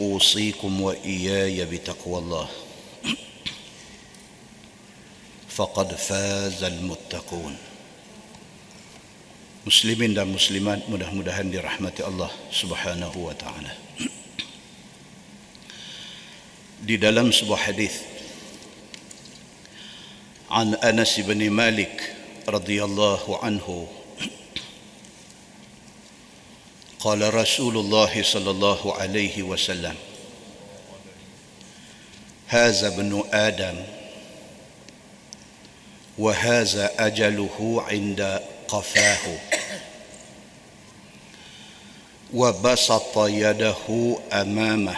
اوصيكم واياي بتقوى الله فقد فاز المتقون muslimin dan muslimat mudah-mudahan dirahmati Allah Subhanahu wa taala di dalam sebuah hadis عن انس بن مالك رضي الله عنه قال رسول الله صلى الله عليه وسلم هذا ابن آدم وهذا أجله عند قفاه وبسط يده أمامه.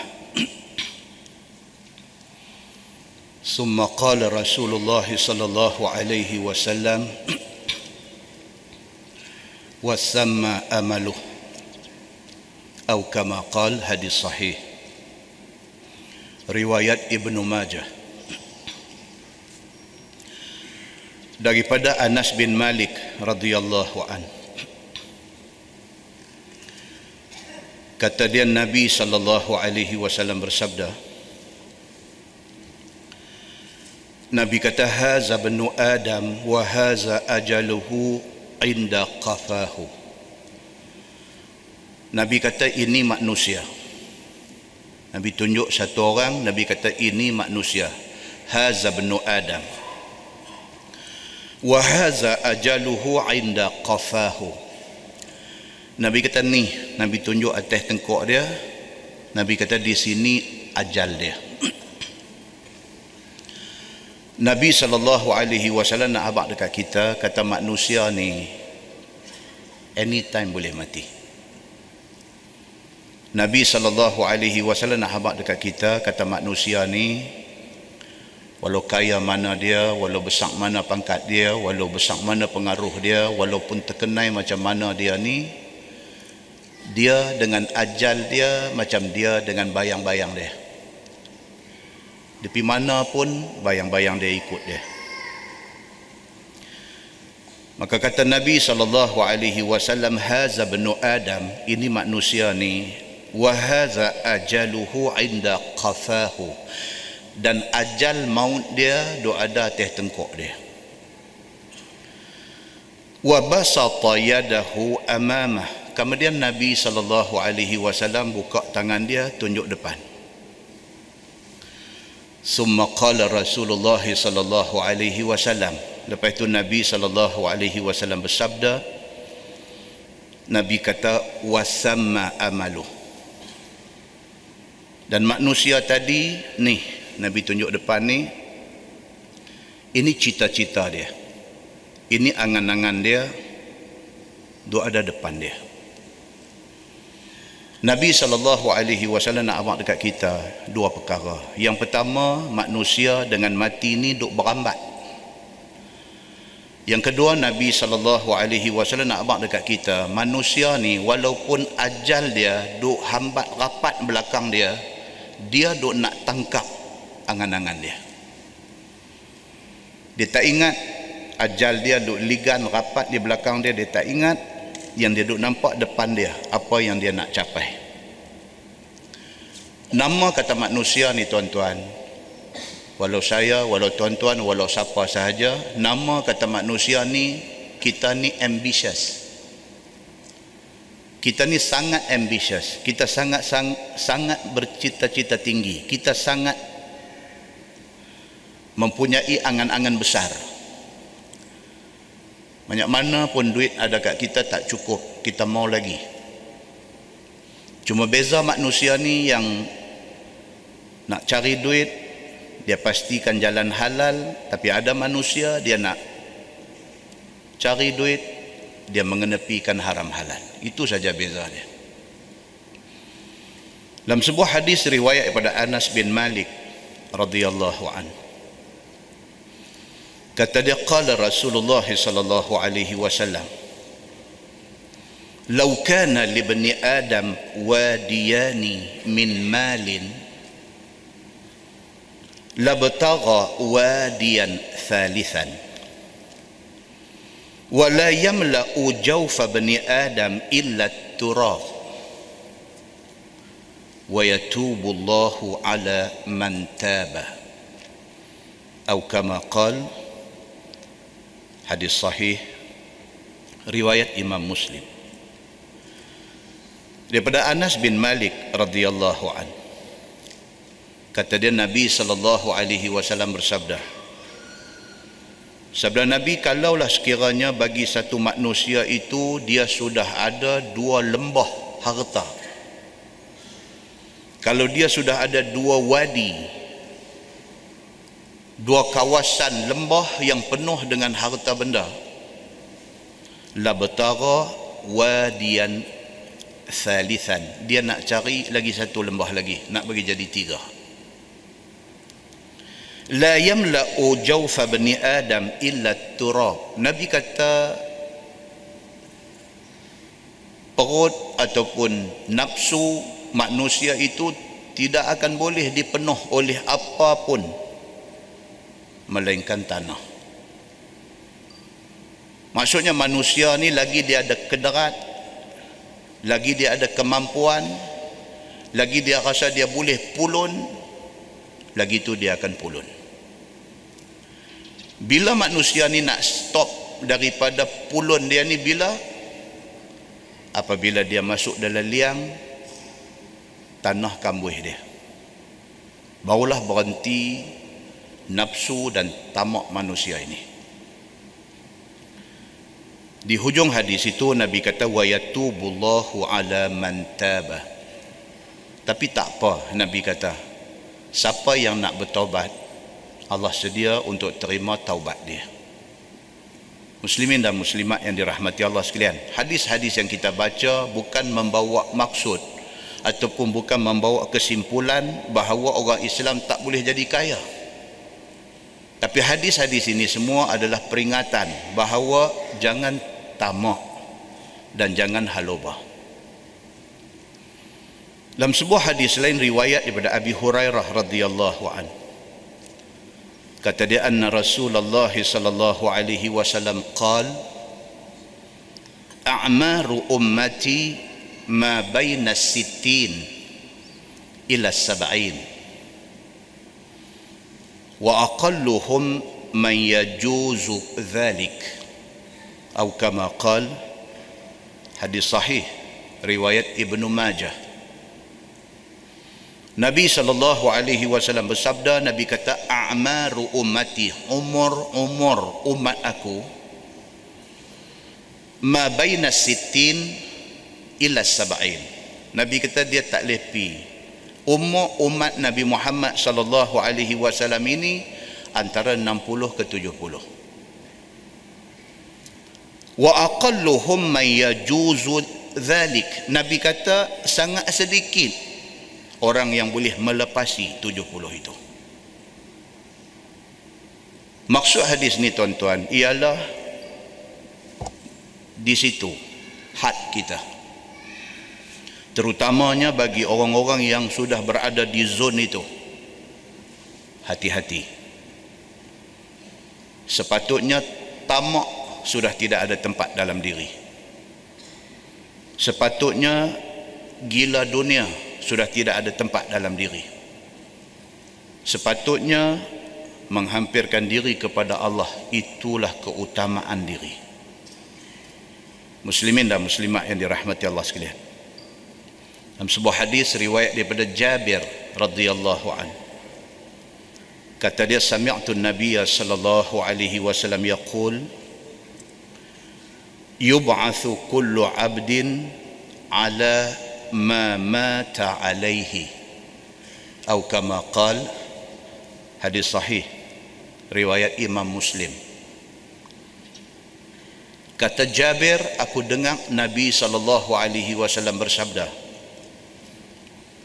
ثم قال رسول الله صلى الله عليه وسلم وثم أمله. Atau kama qal hadis sahih. Riwayat Ibnu Majah. Daripada Anas bin Malik radhiyallahu an. Kata dia Nabi sallallahu alaihi wasallam bersabda Nabi kata haza Adam wa haza ajaluhu inda qafahu Nabi kata ini manusia. Nabi tunjuk satu orang, Nabi kata ini manusia. Haza bnu Adam. Wa haza ajaluhu inda qafahu. Nabi kata ni, Nabi tunjuk atas tengkuk dia. Nabi kata di sini ajal dia. Nabi sallallahu alaihi wasallam nak abak dekat kita kata manusia ni anytime boleh mati. Nabi sallallahu alaihi wasallam nak habaq dekat kita kata manusia ni walau kaya mana dia, walau besar mana pangkat dia, walau besar mana pengaruh dia, walaupun terkenai macam mana dia ni dia dengan ajal dia macam dia dengan bayang-bayang dia. Di mana pun bayang-bayang dia ikut dia. Maka kata Nabi sallallahu alaihi wasallam haza bnu Adam ini manusia ni wahaza ajaluhu inda qafahu dan ajal maut dia do ada atas tengkuk dia. wa basata yadahu amamah kemudian nabi sallallahu alaihi wasallam buka tangan dia tunjuk depan. Summa qala rasulullah sallallahu alaihi wasallam. Lepas itu nabi sallallahu alaihi wasallam bersabda nabi kata wasamma amaluh dan manusia tadi ni Nabi tunjuk depan ni ini cita-cita dia. Ini angan-angan dia dua ada depan dia. Nabi SAW nak amak dekat kita dua perkara. Yang pertama manusia dengan mati ni duk berambat. Yang kedua Nabi SAW nak amak dekat kita manusia ni walaupun ajal dia duk hambat rapat belakang dia dia duk nak tangkap angan-angan dia. Dia tak ingat ajal dia duk ligan rapat di belakang dia dia tak ingat yang dia duk nampak depan dia apa yang dia nak capai. Nama kata manusia ni tuan-tuan walau saya walau tuan-tuan walau siapa sahaja nama kata manusia ni kita ni ambitious kita ni sangat ambitious. Kita sangat sang, sangat bercita-cita tinggi. Kita sangat mempunyai angan-angan besar. Banyak mana pun duit ada kat kita tak cukup. Kita mau lagi. Cuma beza manusia ni yang nak cari duit dia pastikan jalan halal. Tapi ada manusia dia nak cari duit dia mengenepikan haram halal. Itu saja beza dia dalam sebuah hadis riwayat daripada Anas bin Malik radhiyallahu anhu. Kata dia qala Rasulullah sallallahu alaihi wasallam law kana li adam wadiyani min malin labtagha wadiyan thalithan wala yamla'u jawfa bani adam illa turaf wa yatubu Allahu ala man taba atau kama qal hadis sahih riwayat Imam Muslim daripada Anas bin Malik radhiyallahu an kata dia Nabi sallallahu alaihi wasallam bersabda Sabda Nabi kalaulah sekiranya bagi satu manusia itu dia sudah ada dua lembah harta. Kalau dia sudah ada dua wadi dua kawasan lembah yang penuh dengan harta benda la wadian thalithan. Dia nak cari lagi satu lembah lagi nak bagi jadi tiga la yamla'u jawfa bani adam illa turab. Nabi kata perut ataupun nafsu manusia itu tidak akan boleh dipenuh oleh apapun melainkan tanah. Maksudnya manusia ni lagi dia ada kederat lagi dia ada kemampuan lagi dia rasa dia boleh pulun lagi tu dia akan pulun bila manusia ni nak stop daripada pulun dia ni bila? Apabila dia masuk dalam liang tanah kambuh dia. Barulah berhenti nafsu dan tamak manusia ini. Di hujung hadis itu Nabi kata wa yatubullahu ala man taba. Tapi tak apa Nabi kata siapa yang nak bertaubat Allah sedia untuk terima taubat dia Muslimin dan muslimat yang dirahmati Allah sekalian hadis-hadis yang kita baca bukan membawa maksud ataupun bukan membawa kesimpulan bahawa orang Islam tak boleh jadi kaya tapi hadis-hadis ini semua adalah peringatan bahawa jangan tamak dan jangan halobah. Dalam sebuah hadis lain riwayat daripada Abi Hurairah radhiyallahu an. Kata dia anna Rasulullah sallallahu alaihi wasallam qal A'maru ummati ma baina sittin ila sab'in وأقلهم من يجوز ذلك أو كما قال حديث صحيح رواية ابن ماجه Nabi sallallahu alaihi wasallam bersabda Nabi kata a'maru ummati umur umur umat aku ma baina sittin ila sab'in. Nabi kata dia tak lepi umur umat Nabi Muhammad sallallahu alaihi wasallam ini antara 60 ke 70 wa aqalluhum man yajuzu dhalik. Nabi kata sangat sedikit orang yang boleh melepasi 70 itu. Maksud hadis ni tuan-tuan ialah di situ had kita. Terutamanya bagi orang-orang yang sudah berada di zon itu. Hati-hati. Sepatutnya tamak sudah tidak ada tempat dalam diri. Sepatutnya gila dunia sudah tidak ada tempat dalam diri. Sepatutnya menghampirkan diri kepada Allah itulah keutamaan diri. Muslimin dan muslimat yang dirahmati Allah sekalian. Dalam sebuah hadis riwayat daripada Jabir radhiyallahu an. Kata dia sami'tu an-nabiy sallallahu alaihi wasallam yaqul yub'atsu kullu 'abdin 'ala ma mata 'alaihi atau kama qal hadis sahih riwayat Imam Muslim Kata Jabir, aku dengar Nabi sallallahu alaihi wasallam bersabda.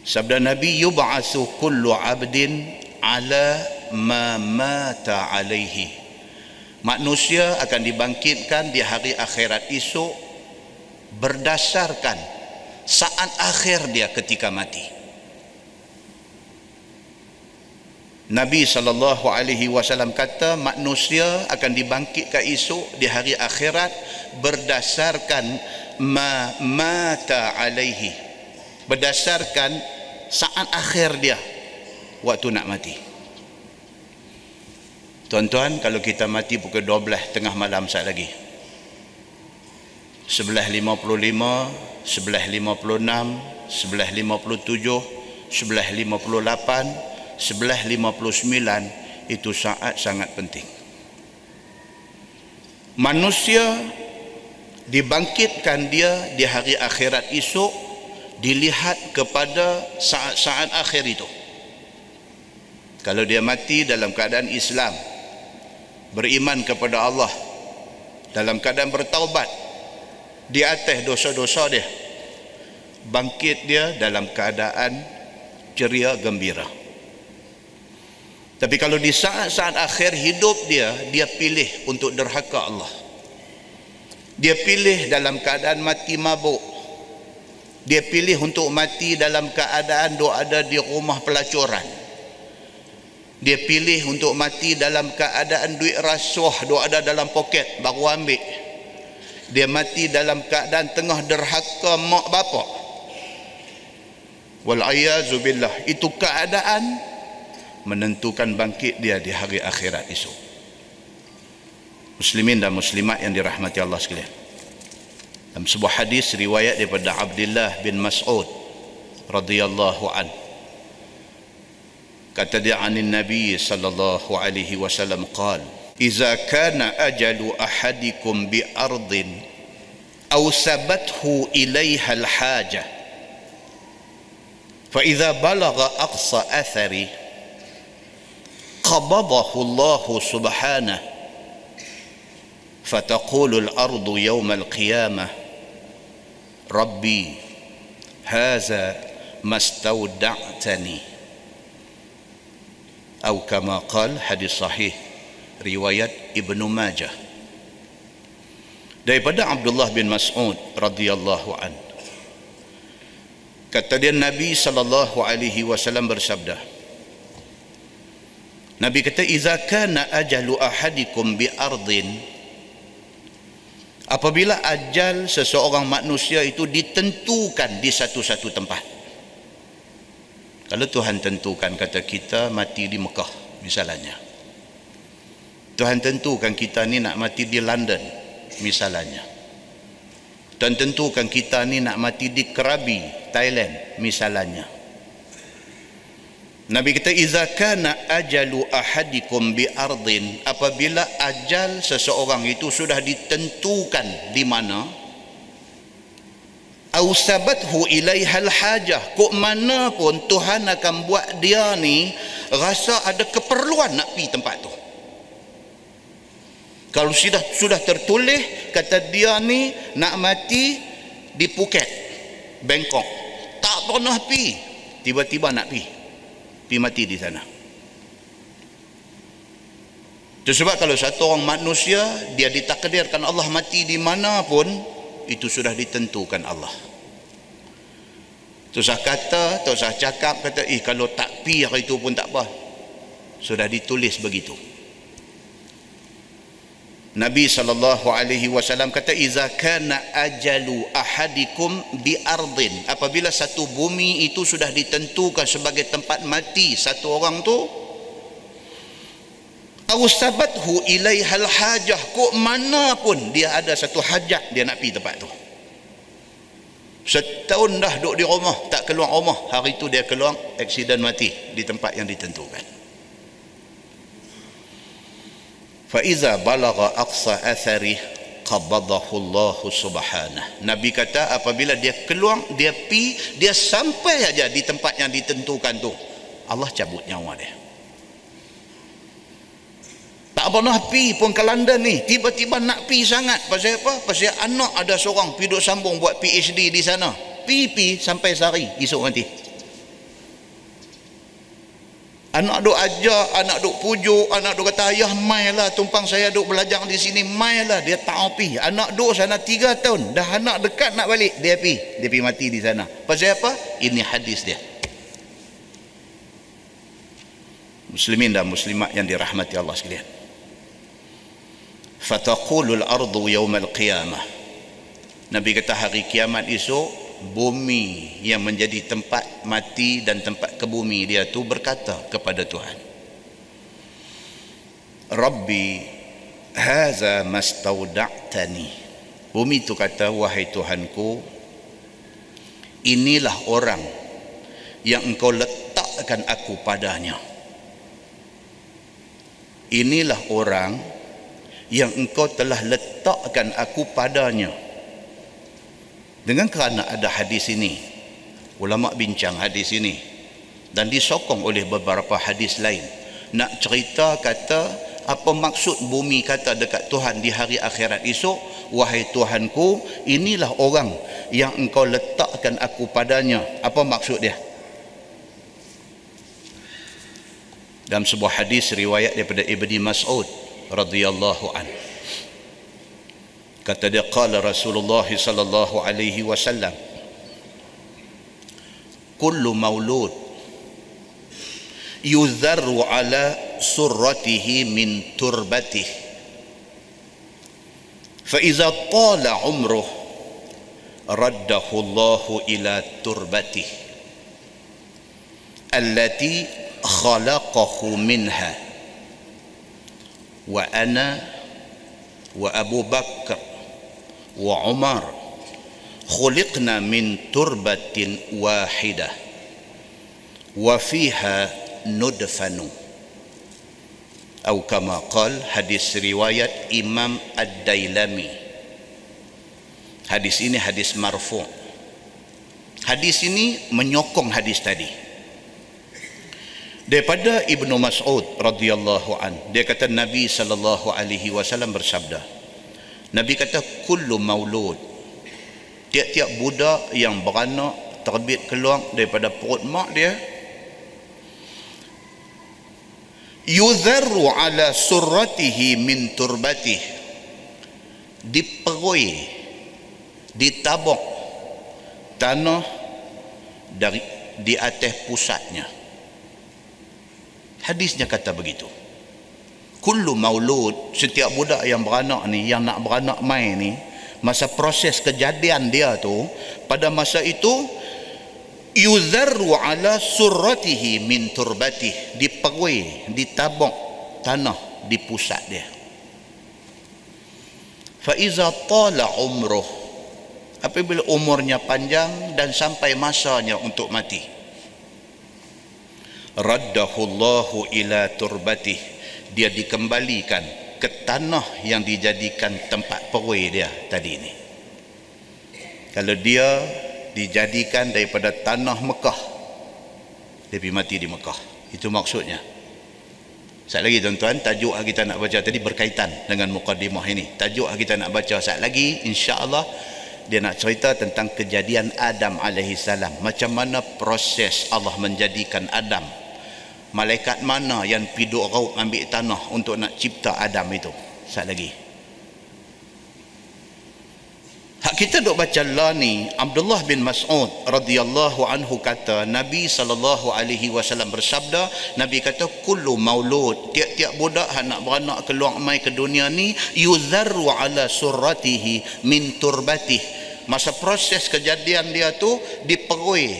Sabda Nabi yub'atsu kullu 'abdin 'ala ma mata 'alaihi. Manusia akan dibangkitkan di hari akhirat esok berdasarkan saat akhir dia ketika mati. Nabi sallallahu alaihi wasallam kata manusia akan dibangkitkan esok di hari akhirat berdasarkan ma mata alaihi berdasarkan saat akhir dia waktu nak mati. Tuan-tuan kalau kita mati pukul 12 tengah malam saat lagi. 11.55, 11.56, 11.57, 11.58 11.59 itu saat sangat penting. Manusia dibangkitkan dia di hari akhirat esok dilihat kepada saat-saat akhir itu. Kalau dia mati dalam keadaan Islam beriman kepada Allah dalam keadaan bertaubat di atas dosa-dosa dia bangkit dia dalam keadaan ceria gembira tapi kalau di saat-saat akhir hidup dia, dia pilih untuk derhaka Allah. Dia pilih dalam keadaan mati mabuk. Dia pilih untuk mati dalam keadaan doa ada di rumah pelacuran. Dia pilih untuk mati dalam keadaan duit rasuah doa ada dalam poket baru ambil. Dia mati dalam keadaan tengah derhaka mak bapak. Wal billah. Itu keadaan menentukan bangkit dia di hari akhirat esok. Muslimin dan muslimat yang dirahmati Allah sekalian. Dalam sebuah hadis riwayat daripada Abdullah bin Mas'ud radhiyallahu an. Kata dia anin Nabi sallallahu alaihi wasallam qal, إذا كان أجل أحدكم بأرض أوسبته إليها الحاجة فإذا بلغ أقصى أثري قبضه الله سبحانه فتقول الأرض يوم القيامة ربي هذا ما استودعتني أو كما قال حديث صحيح. riwayat Ibnu Majah. Daripada Abdullah bin Mas'ud radhiyallahu an. Kata dia Nabi sallallahu alaihi wasallam bersabda Nabi kata iza kana ajalu ahadikum bi ardin apabila ajal seseorang manusia itu ditentukan di satu-satu tempat. Kalau Tuhan tentukan kata kita mati di Mekah misalnya. Tuhan tentukan kita ni nak mati di London misalnya. Tuhan tentukan kita ni nak mati di Krabi Thailand misalnya. Nabi kata iza kana ajalu ahadikum bi ardin apabila ajal seseorang itu sudah ditentukan di mana au sabathu ilaiha hajah kok mana pun Tuhan akan buat dia ni rasa ada keperluan nak pergi tempat tu kalau sudah sudah tertulis kata dia ni nak mati di Phuket Bangkok. Tak pernah pergi tiba-tiba nak pergi pergi mati di sana. Itu sebab kalau satu orang manusia dia ditakdirkan Allah mati di mana pun itu sudah ditentukan Allah. Tak usah kata tak usah cakap kata eh kalau tak pi hari itu pun tak apa. Sudah ditulis begitu Nabi sallallahu alaihi wasallam kata iza kana ajalu ahadikum bi ardin. Apabila satu bumi itu sudah ditentukan sebagai tempat mati satu orang tu au sabathu ilaihal hajah. Kok mana pun dia ada satu hajat dia nak pergi tempat tu. Setahun dah duduk di rumah tak keluar rumah. Hari tu dia keluar aksiden mati di tempat yang ditentukan fa iza balagha aqsa athari qabadahu Allah subhanahu Nabi kata apabila dia keluar dia pi dia sampai aja di tempat yang ditentukan tu Allah cabut nyawa dia. Tak pernah pi pun ke London ni. Tiba-tiba nak pi sangat. Pasal apa? Pasal anak ada seorang pi duk sambung buat PhD di sana. Pi pi sampai sehari esok mati anak duk ajar anak duk pujuk anak duk kata ayah mai lah tumpang saya duk belajar di sini mai lah dia tak pi. Anak duk sana tiga tahun dah anak dekat nak balik dia pi. Dia pi mati di sana. Pasal apa? Ini hadis dia. Muslimin dan muslimat yang dirahmati Allah sekalian. Fataqulul ardu yawmal qiyamah. Nabi kata hari kiamat esok bumi yang menjadi tempat mati dan tempat ke bumi dia tu berkata kepada Tuhan Rabbi haza mastauda'tani bumi tu kata wahai Tuhanku inilah orang yang engkau letakkan aku padanya. Inilah orang yang engkau telah letakkan aku padanya dengan kerana ada hadis ini ulama bincang hadis ini dan disokong oleh beberapa hadis lain nak cerita kata apa maksud bumi kata dekat Tuhan di hari akhirat esok wahai Tuhanku inilah orang yang engkau letakkan aku padanya. Apa maksud dia? Dalam sebuah hadis riwayat daripada Ibni Mas'ud radhiyallahu an kata dia qala Rasulullah sallallahu alaihi wasallam kullu maulud yuzarru ala surratihi min turbatih fa iza tala umruh raddahu Allah ila turbatih allati khalaqahu minha وأنا وأبو بكر وعمر خلقنا wa Umar khuliqna min turbatin wahidah wa fiha nudfanu. Atau kama qal hadis riwayat Imam Ad-Dailami. Hadis ini hadis marfu. Hadis ini menyokong hadis tadi. Daripada Ibnu Mas'ud radhiyallahu an dia kata Nabi sallallahu alaihi wasallam bersabda Nabi kata kullu maulud. Tiap-tiap budak yang beranak terbit keluar daripada perut mak dia yuzarru ala surratihi min turbatih diperui ditabok tanah dari di atas pusatnya. Hadisnya kata begitu. Kullu maulud, setiap budak yang beranak ni, yang nak beranak mai ni, masa proses kejadian dia tu, pada masa itu, yuzarru ala surratihi min turbatih, diperui, ditabok tanah di pusat dia. Faiza tala umruh, apabila umurnya panjang dan sampai masanya untuk mati, raddahullahu ila turbatih dia dikembalikan ke tanah yang dijadikan tempat perui dia tadi ini kalau dia dijadikan daripada tanah Mekah dia pergi mati di Mekah. Itu maksudnya. Sekali lagi tuan-tuan tajuk kita nak baca tadi berkaitan dengan mukadimah ini. Tajuk kita nak baca sekali lagi insya-Allah dia nak cerita tentang kejadian Adam alaihi salam macam mana proses Allah menjadikan Adam malaikat mana yang piduk raut ambil tanah untuk nak cipta Adam itu? Sekali lagi. Hak kita duk baca lah ni Abdullah bin Mas'ud radhiyallahu anhu kata Nabi sallallahu alaihi wasallam bersabda Nabi kata kullu maulud tiap-tiap budak anak beranak keluar mai ke dunia ni yuzarru ala surratihi min turbatih. Masa proses kejadian dia tu diperui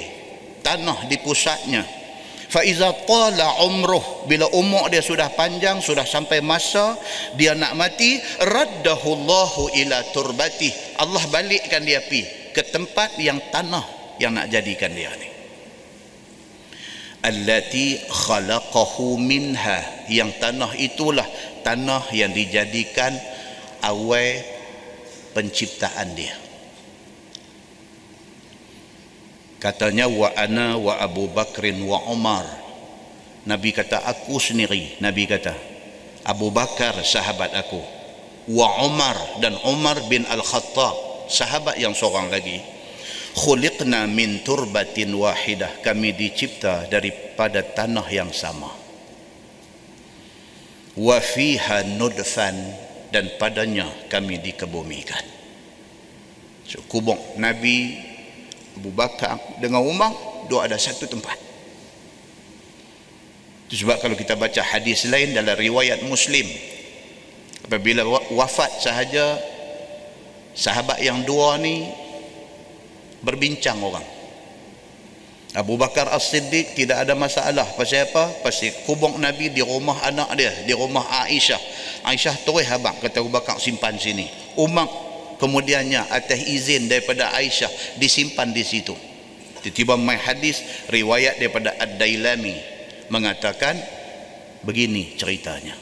tanah di pusatnya Faiza tala umruh bila umur dia sudah panjang sudah sampai masa dia nak mati raddahullahu ila turbati. Allah balikkan dia pi ke tempat yang tanah yang nak jadikan dia ni. Allati khalaqahu minha. Yang tanah itulah tanah yang dijadikan awal penciptaan dia katanya wa ana wa Abu Bakrin wa Umar. Nabi kata aku sendiri. Nabi kata Abu Bakar sahabat aku. Wa Umar dan Umar bin Al-Khattab sahabat yang seorang lagi. Khuliqna min turbatin wahidah. Kami dicipta daripada tanah yang sama. Wa fiha nudfan. Dan padanya kami dikebumikan. So, kubur Nabi Abu Bakar dengan Umar dua ada satu tempat. Itu sebab kalau kita baca hadis lain dalam riwayat Muslim apabila wafat sahaja sahabat yang dua ni berbincang orang. Abu Bakar As-Siddiq tidak ada masalah. Pasal apa? pasal kubur Nabi di rumah anak dia di rumah Aisyah. Aisyah terus habak kata Abu Bakar simpan sini. Umar kemudiannya atas izin daripada Aisyah disimpan di situ. Tiba-tiba mai hadis riwayat daripada Ad-Dailami mengatakan begini ceritanya.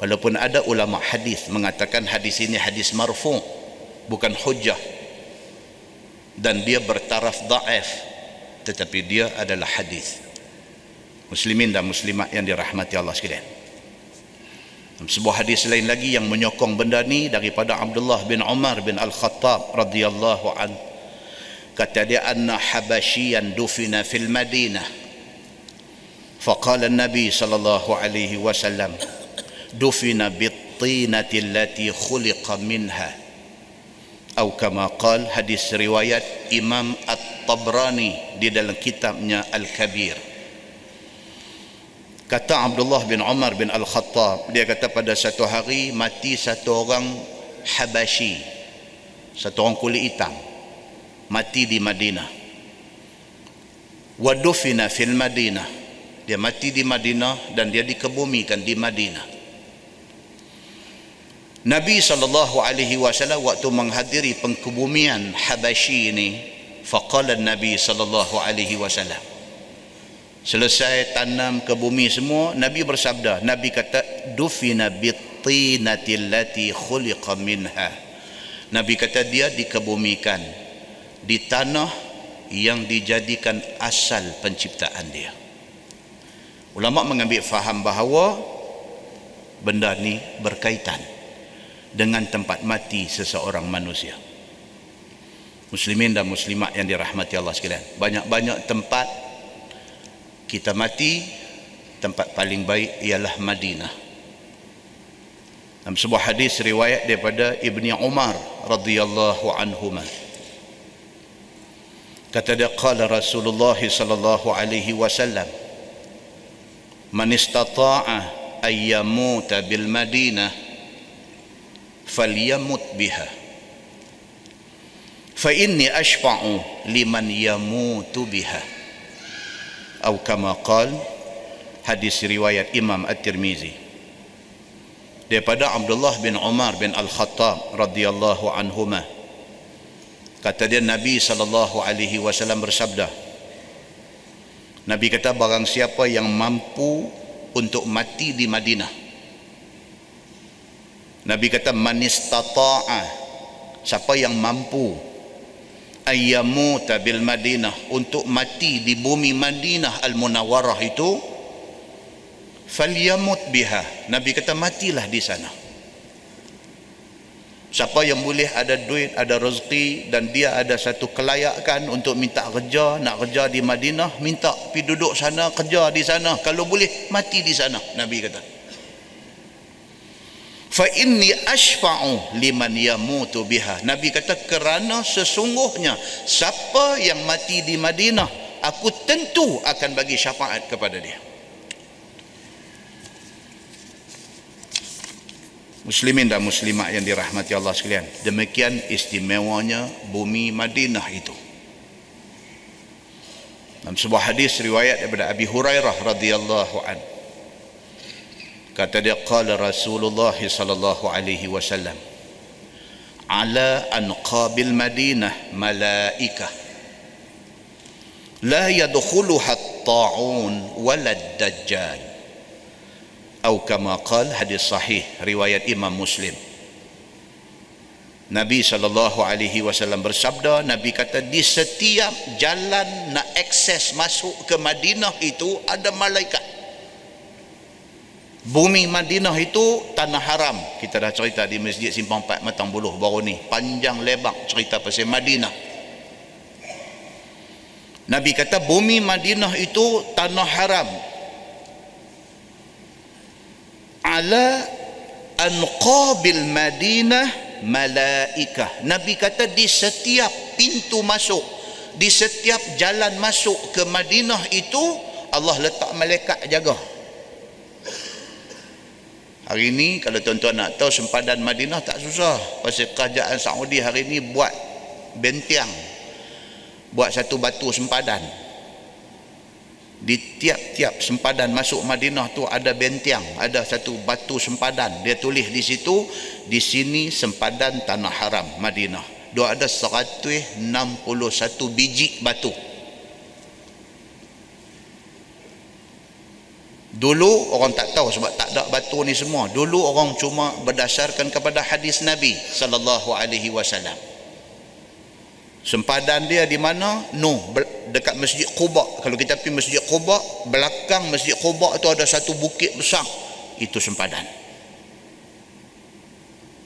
Walaupun ada ulama hadis mengatakan hadis ini hadis marfu bukan hujah dan dia bertaraf da'if tetapi dia adalah hadis. Muslimin dan muslimat yang dirahmati Allah sekalian sebuah hadis lain lagi yang menyokong benda ni daripada Abdullah bin Umar bin Al-Khattab radhiyallahu an. Kata dia anna habasyian dufina fil madinah. Faqala an-nabi sallallahu alaihi wasallam dufina bitinati allati khuliqa minha. Atau kama qala hadis riwayat Imam At-Tabrani di dalam kitabnya Al-Kabir kata Abdullah bin Umar bin Al-Khattab dia kata pada satu hari mati satu orang Habashi satu orang kulit hitam mati di Madinah. Wadufina fil Madinah. Dia mati di Madinah dan dia dikebumikan di Madinah. Nabi wasallam waktu menghadiri pengkebumian Habashi ini faqala Nabi wasallam selesai tanam ke bumi semua Nabi bersabda Nabi kata dufina bittinati allati khuliqa minha. Nabi kata dia dikebumikan di tanah yang dijadikan asal penciptaan dia. Ulama mengambil faham bahawa benda ni berkaitan dengan tempat mati seseorang manusia. Muslimin dan muslimat yang dirahmati Allah sekalian banyak-banyak tempat kita mati tempat paling baik ialah Madinah. Dalam sebuah hadis riwayat daripada Ibni Umar radhiyallahu anhuma. Kata dia qala Rasulullah sallallahu alaihi wasallam man istata'a ay yamuta bil Madinah falyamut biha. Fa inni ashfa'u liman yamutu biha atau kama qal hadis riwayat Imam At-Tirmizi. Daripada Abdullah bin Umar bin Al-Khattab radhiyallahu anhuma. Kata dia Nabi sallallahu alaihi wasallam bersabda Nabi kata barang siapa yang mampu untuk mati di Madinah. Nabi kata manistata'a siapa yang mampu ayyamuta bil Madinah untuk mati di bumi Madinah al Munawwarah itu falyamut biha. Nabi kata matilah di sana. Siapa yang boleh ada duit ada rezeki dan dia ada satu kelayakan untuk minta kerja nak kerja di Madinah minta pergi duduk sana kerja di sana. Kalau boleh mati di sana Nabi kata fa inni ashfa'u liman yamutu biha. Nabi kata kerana sesungguhnya siapa yang mati di Madinah aku tentu akan bagi syafaat kepada dia. Muslimin dan muslimat yang dirahmati Allah sekalian demikian istimewanya bumi Madinah itu. Dalam sebuah hadis riwayat daripada Abi Hurairah radhiyallahu an kata dia qala Rasulullah sallallahu alaihi wasallam ala anqabil madinah malaikah la yadkhuluha at-ta'un wala ad-dajjal atau kama qala hadis sahih riwayat Imam Muslim. Nabi sallallahu alaihi wasallam bersabda Nabi kata di setiap jalan nak akses masuk ke Madinah itu ada malaikat Bumi Madinah itu tanah haram kita dah cerita di Masjid Simpang 4 Matang Buluh baru ni panjang lebar cerita pasal Madinah Nabi kata bumi Madinah itu tanah haram ala anqabil Madinah malaikah. Nabi kata di setiap pintu masuk, di setiap jalan masuk ke Madinah itu Allah letak malaikat jaga. Hari ini kalau tuan-tuan nak tahu sempadan Madinah tak susah. Pasal kerajaan Saudi hari ini buat bentiang. Buat satu batu sempadan. Di tiap-tiap sempadan masuk Madinah tu ada bentiang. Ada satu batu sempadan. Dia tulis di situ di sini sempadan tanah haram Madinah. Dia ada 161 biji batu dulu orang tak tahu sebab tak ada batu ni semua. Dulu orang cuma berdasarkan kepada hadis Nabi sallallahu alaihi wasallam. Sempadan dia di mana? No dekat masjid Quba. Kalau kita pergi masjid Quba belakang masjid Quba itu ada satu bukit besar. Itu sempadan.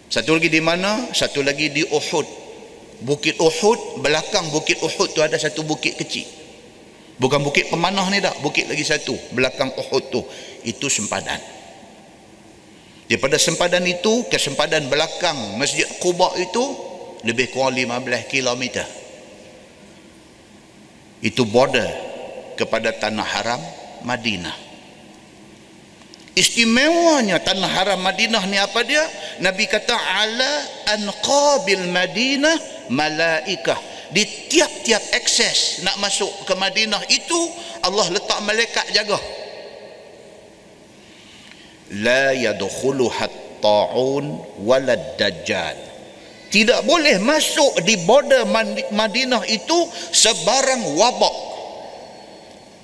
Satu lagi di mana? Satu lagi di Uhud. Bukit Uhud belakang bukit Uhud tu ada satu bukit kecil bukan bukit pemanah ni dah bukit lagi satu belakang Uhud tu. Itu sempadan. Daripada sempadan itu ke sempadan belakang masjid Quba itu lebih kurang 15 km itu border kepada tanah haram Madinah. Istimewanya tanah haram Madinah ni apa dia? Nabi kata ala anqabil Madinah malaikah di tiap-tiap akses nak masuk ke Madinah itu Allah letak malaikat jaga. La yadkhuluha at-ta'un walad dajjal. Tidak boleh masuk di border Madinah itu sebarang wabak.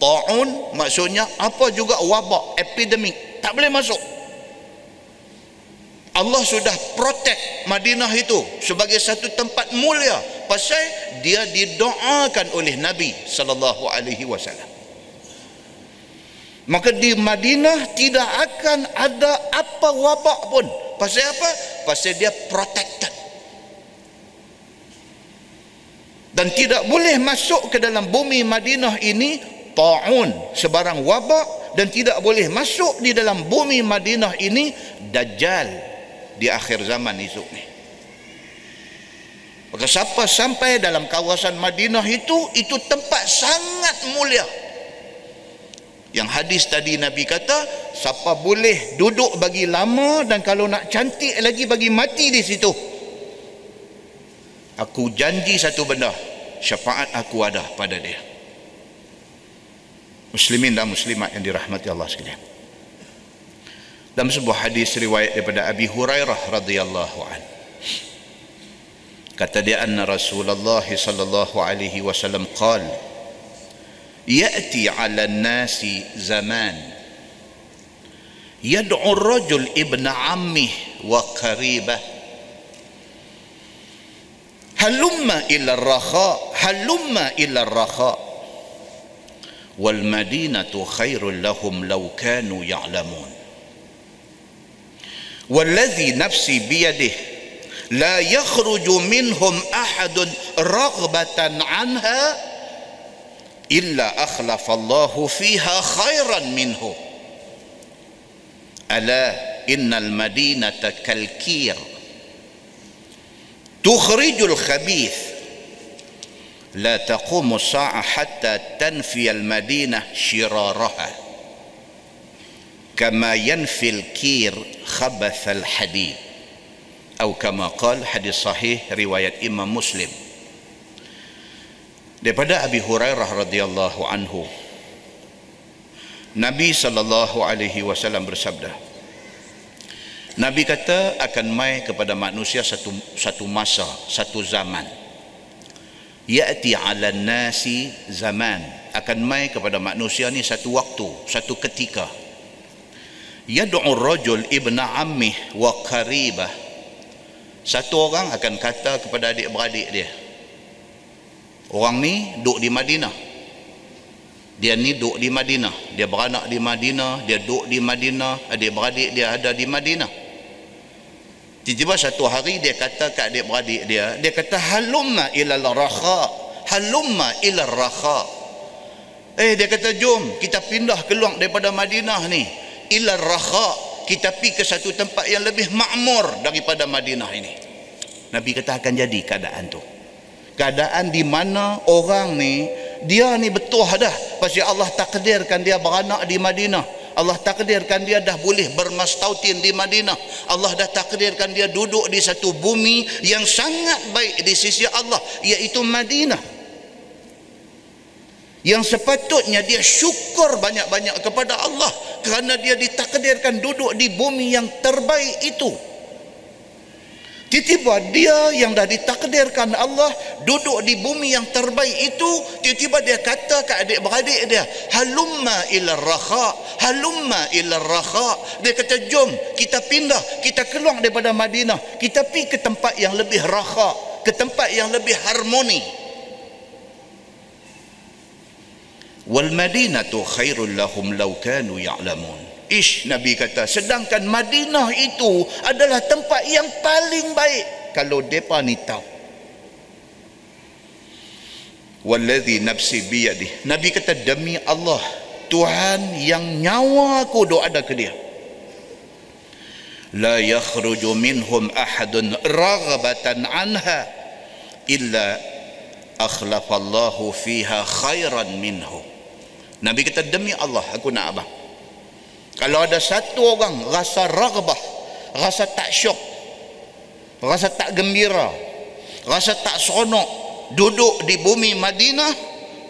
Ta'un maksudnya apa juga wabak epidemik. Tak boleh masuk Allah sudah protect Madinah itu sebagai satu tempat mulia. Pasal dia didoakan oleh Nabi sallallahu alaihi wasallam. Maka di Madinah tidak akan ada apa wabak pun. Pasal apa? Pasal dia protected. Dan tidak boleh masuk ke dalam bumi Madinah ini ta'un sebarang wabak. Dan tidak boleh masuk di dalam bumi Madinah ini dajjal di akhir zaman esok ni. Maka siapa sampai dalam kawasan Madinah itu itu tempat sangat mulia. Yang hadis tadi Nabi kata siapa boleh duduk bagi lama dan kalau nak cantik lagi bagi mati di situ. Aku janji satu benda syafaat aku ada pada dia. Muslimin dan muslimat yang dirahmati Allah sekalian dalam sebuah hadis riwayat daripada Abi Hurairah radhiyallahu an kata dia anna Rasulullah sallallahu alaihi wasallam qala ya'ti 'ala an-nasi zaman yad'u ar-rajul ibna 'ammihi wa qaribah halumma ila rakha wal madinatu khairul lahum law kanu ya'lamun والذي نفسي بيده لا يخرج منهم أحد رغبة عنها إلا أخلف الله فيها خيرا منه. ألا إن المدينة كالكير. تخرج الخبيث. لا تقوم الساعة حتى تنفي المدينة شرارها. kama yanfil kir khabathal hadid atau kama qal hadis sahih riwayat Imam Muslim daripada Abi Hurairah radhiyallahu anhu Nabi sallallahu alaihi wasallam bersabda Nabi kata akan mai kepada manusia satu satu masa, satu zaman. Ya'ti 'ala nasi zaman. Akan mai kepada manusia ni satu waktu, satu ketika. Yad'u rajul ibna ammih wa qaribah. Satu orang akan kata kepada adik-beradik dia. Orang ni duduk di Madinah. Dia ni duduk di Madinah. Dia beranak di Madinah. Dia duduk di Madinah. Adik-beradik dia ada di Madinah. Tiba-tiba satu hari dia kata ke adik-beradik dia. Dia kata, Halumma ilal rakha. Halumma ilal rakha. Eh, dia kata, jom kita pindah keluar daripada Madinah ni. Ilal rakha. Kita pergi ke satu tempat yang lebih makmur daripada Madinah ini. Nabi kata akan jadi keadaan tu. Keadaan di mana orang ni dia ni betul dah pasal Allah takdirkan dia beranak di Madinah Allah takdirkan dia dah boleh bermastautin di Madinah Allah dah takdirkan dia duduk di satu bumi yang sangat baik di sisi Allah iaitu Madinah yang sepatutnya dia syukur banyak-banyak kepada Allah kerana dia ditakdirkan duduk di bumi yang terbaik itu Tiba-tiba dia yang dah ditakdirkan Allah duduk di bumi yang terbaik itu, tiba-tiba dia kata ke adik-beradik dia, halumma ila rakha, halumma ila rakha. Dia kata, jom kita pindah, kita keluar daripada Madinah, kita pergi ke tempat yang lebih rakha, ke tempat yang lebih harmoni. Wal madinatu khairul lahum law kanu ya'lamun. Ish Nabi kata sedangkan Madinah itu adalah tempat yang paling baik kalau depa ni tahu. Wallazi nafsi biyadi. Nabi kata demi Allah Tuhan yang nyawa aku doa ada ke dia. La yakhruju minhum ahadun raghabatan anha illa akhlafa Allahu fiha khairan minhu. Nabi kata demi Allah aku nak abang kalau ada satu orang rasa ragbah, rasa tak syok, rasa tak gembira, rasa tak seronok duduk di bumi Madinah,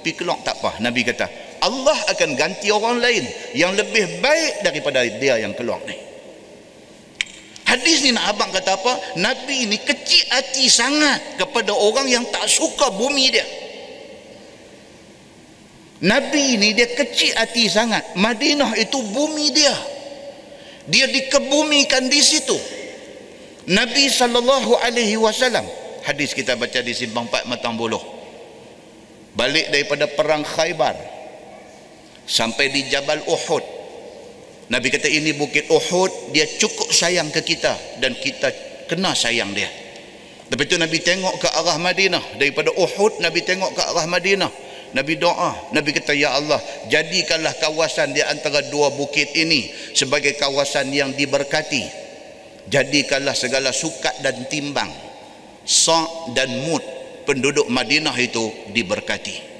pergi keluar tak apa. Nabi kata, Allah akan ganti orang lain yang lebih baik daripada dia yang keluar ni. Hadis ni nak abang kata apa? Nabi ni kecil hati sangat kepada orang yang tak suka bumi dia. Nabi ni dia kecil hati sangat. Madinah itu bumi dia. Dia dikebumikan di situ. Nabi sallallahu alaihi wasallam hadis kita baca di simpang 4 Matang Buluh. Balik daripada perang Khaybar sampai di Jabal Uhud. Nabi kata ini bukit Uhud dia cukup sayang ke kita dan kita kena sayang dia. Lepas itu Nabi tengok ke arah Madinah daripada Uhud Nabi tengok ke arah Madinah Nabi doa, Nabi kata ya Allah, jadikanlah kawasan di antara dua bukit ini sebagai kawasan yang diberkati. Jadikanlah segala sukat dan timbang, sa' dan mut penduduk Madinah itu diberkati.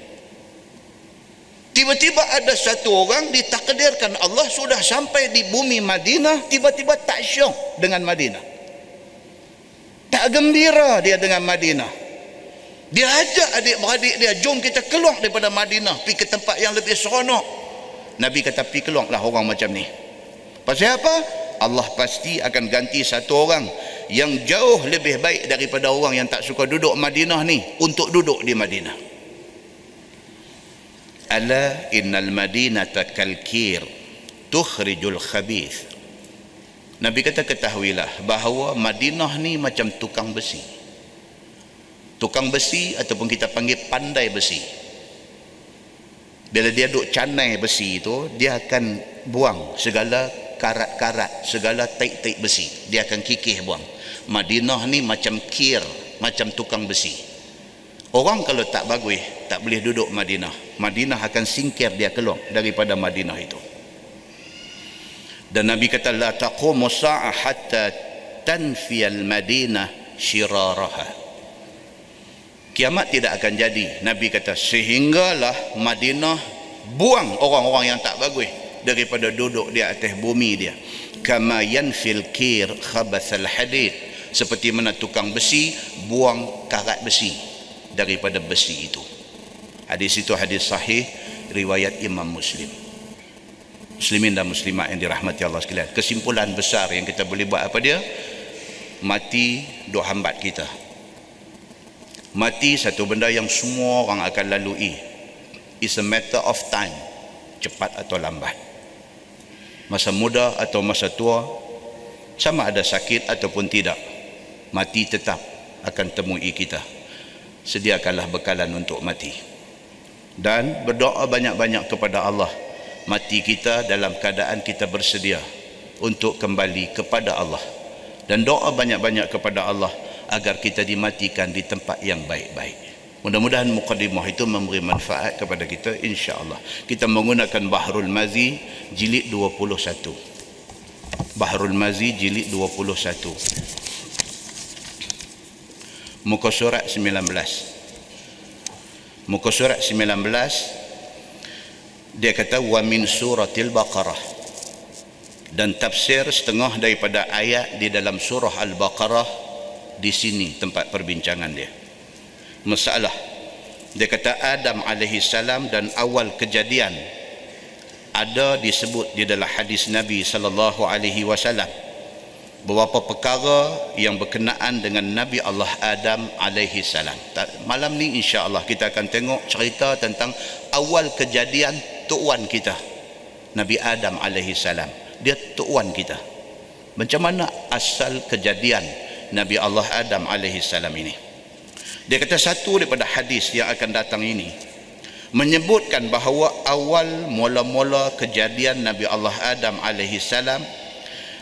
Tiba-tiba ada satu orang ditakdirkan Allah sudah sampai di bumi Madinah, tiba-tiba tak syok dengan Madinah. Tak gembira dia dengan Madinah. Dia ajak adik-beradik dia, jom kita keluar daripada Madinah, pergi ke tempat yang lebih seronok. Nabi kata, pergi keluarlah orang macam ni. Pasal apa? Allah pasti akan ganti satu orang yang jauh lebih baik daripada orang yang tak suka duduk Madinah ni untuk duduk di Madinah. Ala innal madinata kalkir tukhrijul khabith. Nabi kata ketahuilah bahawa Madinah ni macam tukang besi tukang besi ataupun kita panggil pandai besi. Bila dia duk canai besi itu dia akan buang segala karat-karat segala taik-taik besi. Dia akan kikih buang. Madinah ni macam kir macam tukang besi. Orang kalau tak bagus tak boleh duduk Madinah. Madinah akan singkir dia keluar daripada Madinah itu. Dan Nabi kata la taqumu sa'ah hatta tanfiyal madinah syiraraha kiamat tidak akan jadi. Nabi kata sehinggalah Madinah buang orang-orang yang tak bagus daripada duduk di atas bumi dia. Kama yanfil kir khabathal hadid. Seperti mana tukang besi buang karat besi daripada besi itu. Hadis itu hadis sahih riwayat Imam Muslim. Muslimin dan muslimat yang dirahmati Allah sekalian. Kesimpulan besar yang kita boleh buat apa dia? Mati duk hambat kita mati satu benda yang semua orang akan lalui. Is a matter of time. Cepat atau lambat. Masa muda atau masa tua sama ada sakit ataupun tidak mati tetap akan temui kita. Sediakanlah bekalan untuk mati. Dan berdoa banyak-banyak kepada Allah mati kita dalam keadaan kita bersedia untuk kembali kepada Allah. Dan doa banyak-banyak kepada Allah agar kita dimatikan di tempat yang baik-baik. Mudah-mudahan mukadimah itu memberi manfaat kepada kita insya-Allah. Kita menggunakan Bahrul Mazi jilid 21. Bahrul Mazi jilid 21. Muka surat 19. Muka surat 19 dia kata wa min suratil baqarah dan tafsir setengah daripada ayat di dalam surah al-baqarah di sini tempat perbincangan dia. Masalah. Dia kata Adam alaihi salam dan awal kejadian ada disebut di dalam hadis Nabi sallallahu alaihi wasallam. Beberapa perkara yang berkenaan dengan Nabi Allah Adam alaihi salam. Malam ni insya-Allah kita akan tengok cerita tentang awal kejadian tuan kita. Nabi Adam alaihi salam. Dia tuan kita. Macam mana asal kejadian Nabi Allah Adam alaihi salam ini. Dia kata satu daripada hadis yang akan datang ini menyebutkan bahawa awal mula-mula kejadian Nabi Allah Adam alaihi salam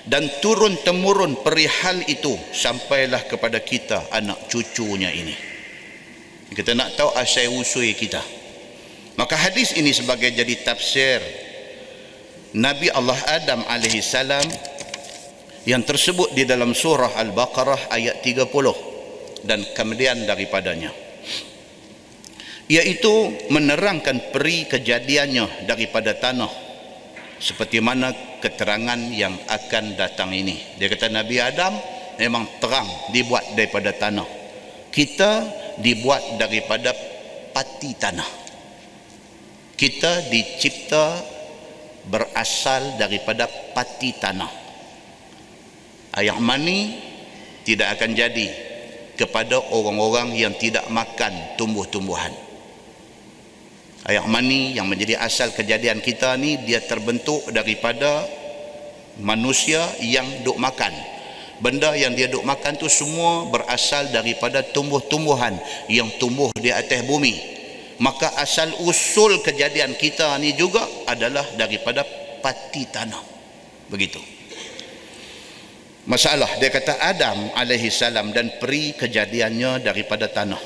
dan turun temurun perihal itu sampailah kepada kita anak cucunya ini. Kita nak tahu asal usul kita. Maka hadis ini sebagai jadi tafsir Nabi Allah Adam alaihi salam yang tersebut di dalam surah Al-Baqarah ayat 30 dan kemudian daripadanya. Iaitu menerangkan peri kejadiannya daripada tanah. Seperti mana keterangan yang akan datang ini. Dia kata Nabi Adam memang terang dibuat daripada tanah. Kita dibuat daripada pati tanah. Kita dicipta berasal daripada pati tanah ayam mani tidak akan jadi kepada orang-orang yang tidak makan tumbuh-tumbuhan. Ayam mani yang menjadi asal kejadian kita ni dia terbentuk daripada manusia yang duk makan. Benda yang dia duk makan tu semua berasal daripada tumbuh-tumbuhan yang tumbuh di atas bumi. Maka asal usul kejadian kita ni juga adalah daripada pati tanah. Begitu masalah. Dia kata Adam alaihi salam dan peri kejadiannya daripada tanah.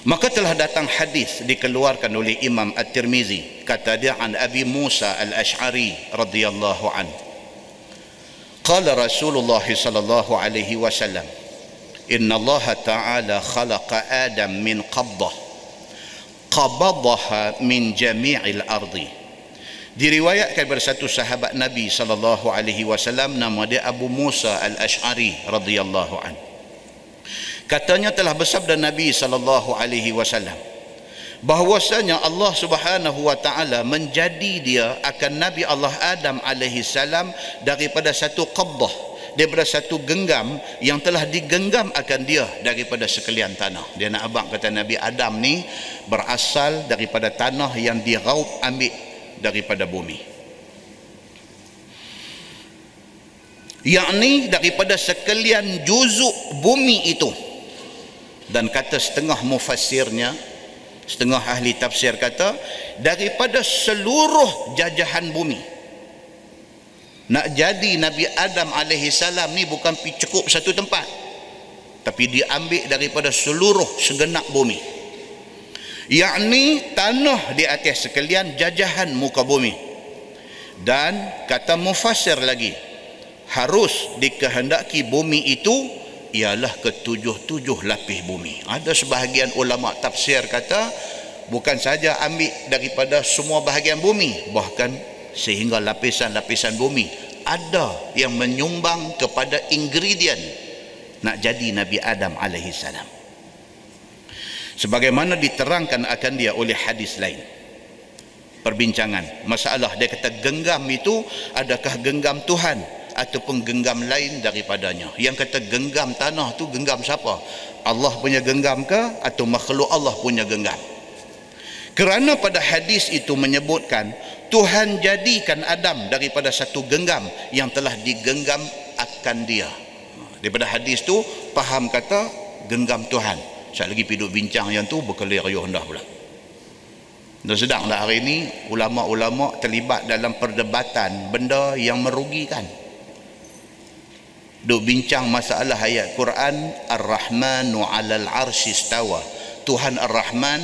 Maka telah datang hadis dikeluarkan oleh Imam At-Tirmizi. Kata dia an Abi Musa Al-Ash'ari radhiyallahu an. Qala Rasulullah sallallahu alaihi wasallam inna Allah ta'ala khalaqa Adam min qabdah qabadaha min jami'il ardi diriwayatkan kepada satu sahabat Nabi sallallahu alaihi wasallam nama dia Abu Musa Al-Asy'ari radhiyallahu an. Katanya telah bersabda Nabi sallallahu alaihi wasallam bahwasanya Allah Subhanahu wa taala menjadi dia akan Nabi Allah Adam alaihi salam daripada satu qabdah daripada satu genggam yang telah digenggam akan dia daripada sekalian tanah. Dia nak abang kata Nabi Adam ni berasal daripada tanah yang diraup ambil daripada bumi. Yakni daripada sekalian juzuk bumi itu. Dan kata setengah mufassirnya setengah ahli tafsir kata daripada seluruh jajahan bumi. Nak jadi Nabi Adam alaihi salam ni bukan pi cukup satu tempat. Tapi diambil daripada seluruh segenap bumi yakni tanah di atas sekalian jajahan muka bumi. Dan kata mufassir lagi harus dikehendaki bumi itu ialah ketujuh-tujuh lapis bumi. Ada sebahagian ulama tafsir kata bukan saja ambil daripada semua bahagian bumi bahkan sehingga lapisan-lapisan bumi. Ada yang menyumbang kepada ingredient nak jadi Nabi Adam alaihi salam. Sebagaimana diterangkan akan dia oleh hadis lain. Perbincangan. Masalah dia kata genggam itu adakah genggam Tuhan ataupun genggam lain daripadanya? Yang kata genggam tanah tu genggam siapa? Allah punya genggam ke atau makhluk Allah punya genggam? Kerana pada hadis itu menyebutkan Tuhan jadikan Adam daripada satu genggam yang telah digenggam akan dia. Daripada hadis tu faham kata genggam Tuhan saya lagi piduk bincang yang tu berkelir riuh dah pula dan sedang dah hari ini ulama-ulama terlibat dalam perdebatan benda yang merugikan duk bincang masalah ayat Quran Ar-Rahmanu 'alal 'arsy istawa Tuhan Ar-Rahman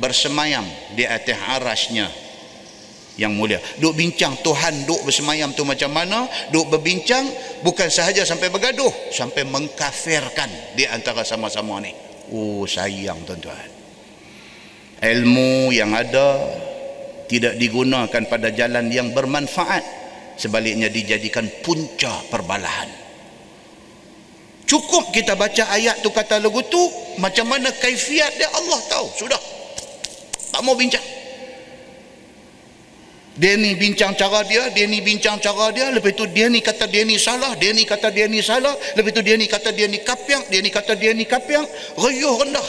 bersemayam di atas arasnya yang mulia. Duk bincang Tuhan duk bersemayam tu macam mana? Duk berbincang bukan sahaja sampai bergaduh, sampai mengkafirkan di antara sama-sama ni. Oh sayang tuan-tuan. Ilmu yang ada tidak digunakan pada jalan yang bermanfaat. Sebaliknya dijadikan punca perbalahan. Cukup kita baca ayat tu kata lagu tu macam mana kaifiat dia Allah tahu. Sudah. Tak mau bincang. Dia ni bincang cara dia, dia ni bincang cara dia, lepas tu dia ni kata dia ni salah, dia ni kata dia ni salah, lepas tu dia ni kata dia ni kapiang, dia ni kata dia ni kapiang, reyuh rendah.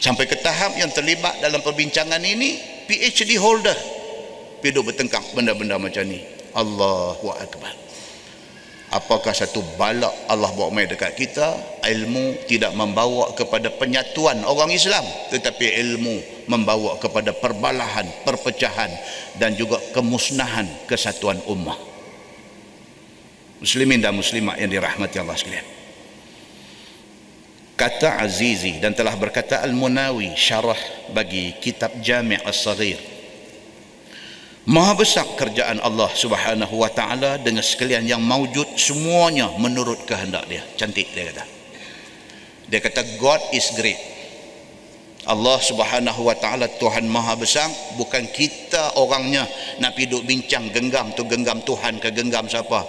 Sampai ke tahap yang terlibat dalam perbincangan ini, PhD holder. Pidu bertengkar benda-benda macam ni. Allahu Akbar apakah satu balak Allah bawa mai dekat kita? Ilmu tidak membawa kepada penyatuan orang Islam. Tetapi ilmu membawa kepada perbalahan perpecahan dan juga kemusnahan kesatuan ummah. Muslimin dan muslimat yang dirahmati Allah sekalian. Kata Azizi dan telah berkata Al-Munawi syarah bagi kitab Jami' As-Saghir Maha besar kerjaan Allah Subhanahu wa taala dengan sekalian yang maujud semuanya menurut kehendak dia. Cantik dia kata. Dia kata God is great. Allah Subhanahu wa taala Tuhan Maha besar, bukan kita orangnya nak piduk bincang genggam tu genggam Tuhan ke genggam siapa.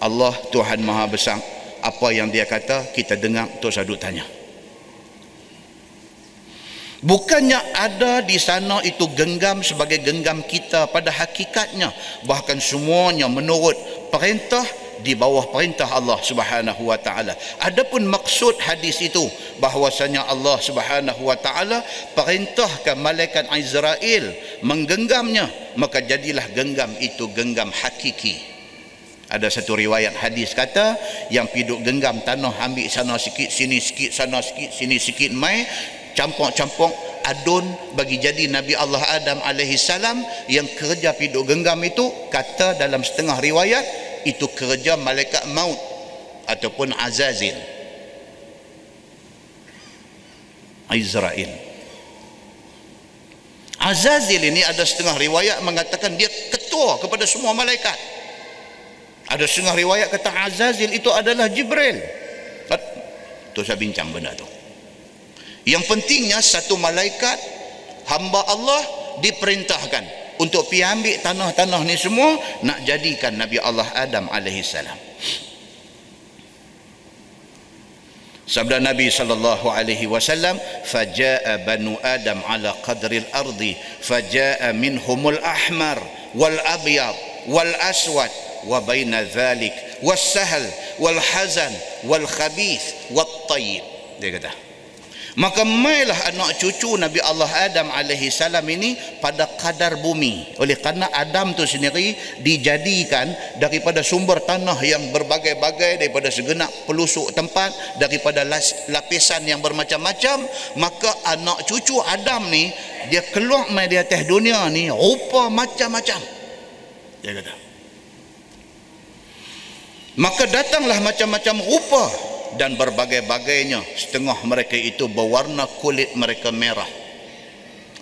Allah Tuhan Maha besar. Apa yang dia kata kita dengar tu sadut tanya. Bukannya ada di sana itu genggam sebagai genggam kita pada hakikatnya bahkan semuanya menurut perintah di bawah perintah Allah Subhanahu wa taala. Adapun maksud hadis itu bahwasanya Allah Subhanahu wa taala perintahkan malaikat Israel menggenggamnya maka jadilah genggam itu genggam hakiki. Ada satu riwayat hadis kata yang piduk genggam tanah ambil sana sikit sini sikit sana sikit sini sikit mai campur-campur adun bagi jadi Nabi Allah Adam alaihi salam yang kerja piduk genggam itu kata dalam setengah riwayat itu kerja malaikat maut ataupun azazil. Israel. Azazil ini ada setengah riwayat mengatakan dia ketua kepada semua malaikat. Ada setengah riwayat kata Azazil itu adalah Jibril. Tu saya bincang benda tu yang pentingnya satu malaikat hamba Allah diperintahkan untuk pergi ambil tanah-tanah ni semua nak jadikan Nabi Allah Adam alaihi salam. Sabda Nabi sallallahu alaihi wasallam, "Fajaa banu Adam ala qadri al-ardi, fajaa minhumul ahmar wal abyad wal aswad wa baina dhalik was sahl wal hazan wal khabith wat tayyib." Dia kata, Maka mailah anak cucu Nabi Allah Adam alaihi salam ini pada kadar bumi. Oleh kerana Adam tu sendiri dijadikan daripada sumber tanah yang berbagai-bagai daripada segenap pelusuk tempat daripada lapisan yang bermacam-macam, maka anak cucu Adam ni dia keluar mai di atas dunia ni rupa macam-macam. Dia kata. Maka datanglah macam-macam rupa dan berbagai-bagainya setengah mereka itu berwarna kulit mereka merah.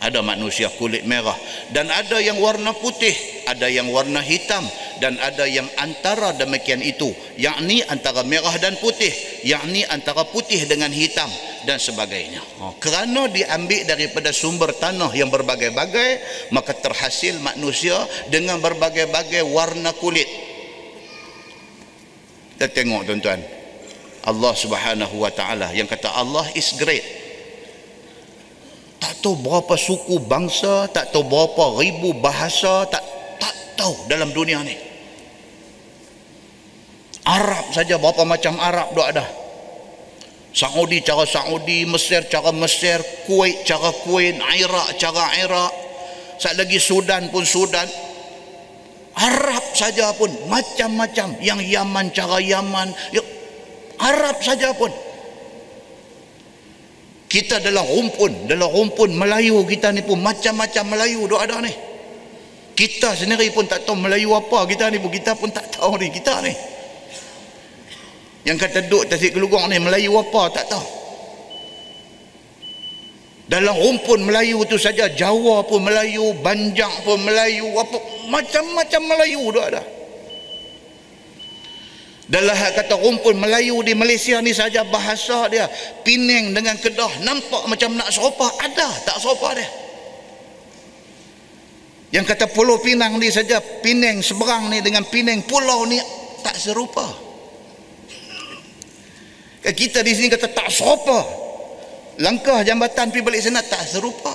Ada manusia kulit merah dan ada yang warna putih ada yang warna hitam dan ada yang antara demikian itu yakni antara merah dan putih yakni antara putih dengan hitam dan sebagainya. Oh, kerana diambil daripada sumber tanah yang berbagai-bagai maka terhasil manusia dengan berbagai-bagai warna kulit. Kita tengok tuan-tuan Allah Subhanahu wa taala yang kata Allah is great tak tahu berapa suku bangsa tak tahu berapa ribu bahasa tak tak tahu dalam dunia ni Arab saja berapa macam Arab dok ada Saudi cara Saudi, Mesir cara Mesir, Kuwait cara Kuwait, Iraq cara Iraq. Sat lagi Sudan pun Sudan. Arab saja pun macam-macam. Yang Yaman cara Yaman, ya, Arab saja pun. Kita dalam rumpun, dalam rumpun Melayu kita ni pun macam-macam Melayu dok ada ni. Kita sendiri pun tak tahu Melayu apa kita ni pun kita pun tak tahu ni kita ni. Yang kata duduk tasik kelugong ni Melayu apa tak tahu. Dalam rumpun Melayu tu saja Jawa pun Melayu, Banjang pun Melayu, apa macam-macam Melayu tu ada. Dalam kata rumpun Melayu di Malaysia ni saja bahasa dia Penang dengan Kedah nampak macam nak serupa ada tak serupa dia. Yang kata Pulau Pinang ni saja Penang seberang ni dengan Penang pulau ni tak serupa. Kita di sini kata tak serupa. Langkah jambatan pergi balik sana tak serupa.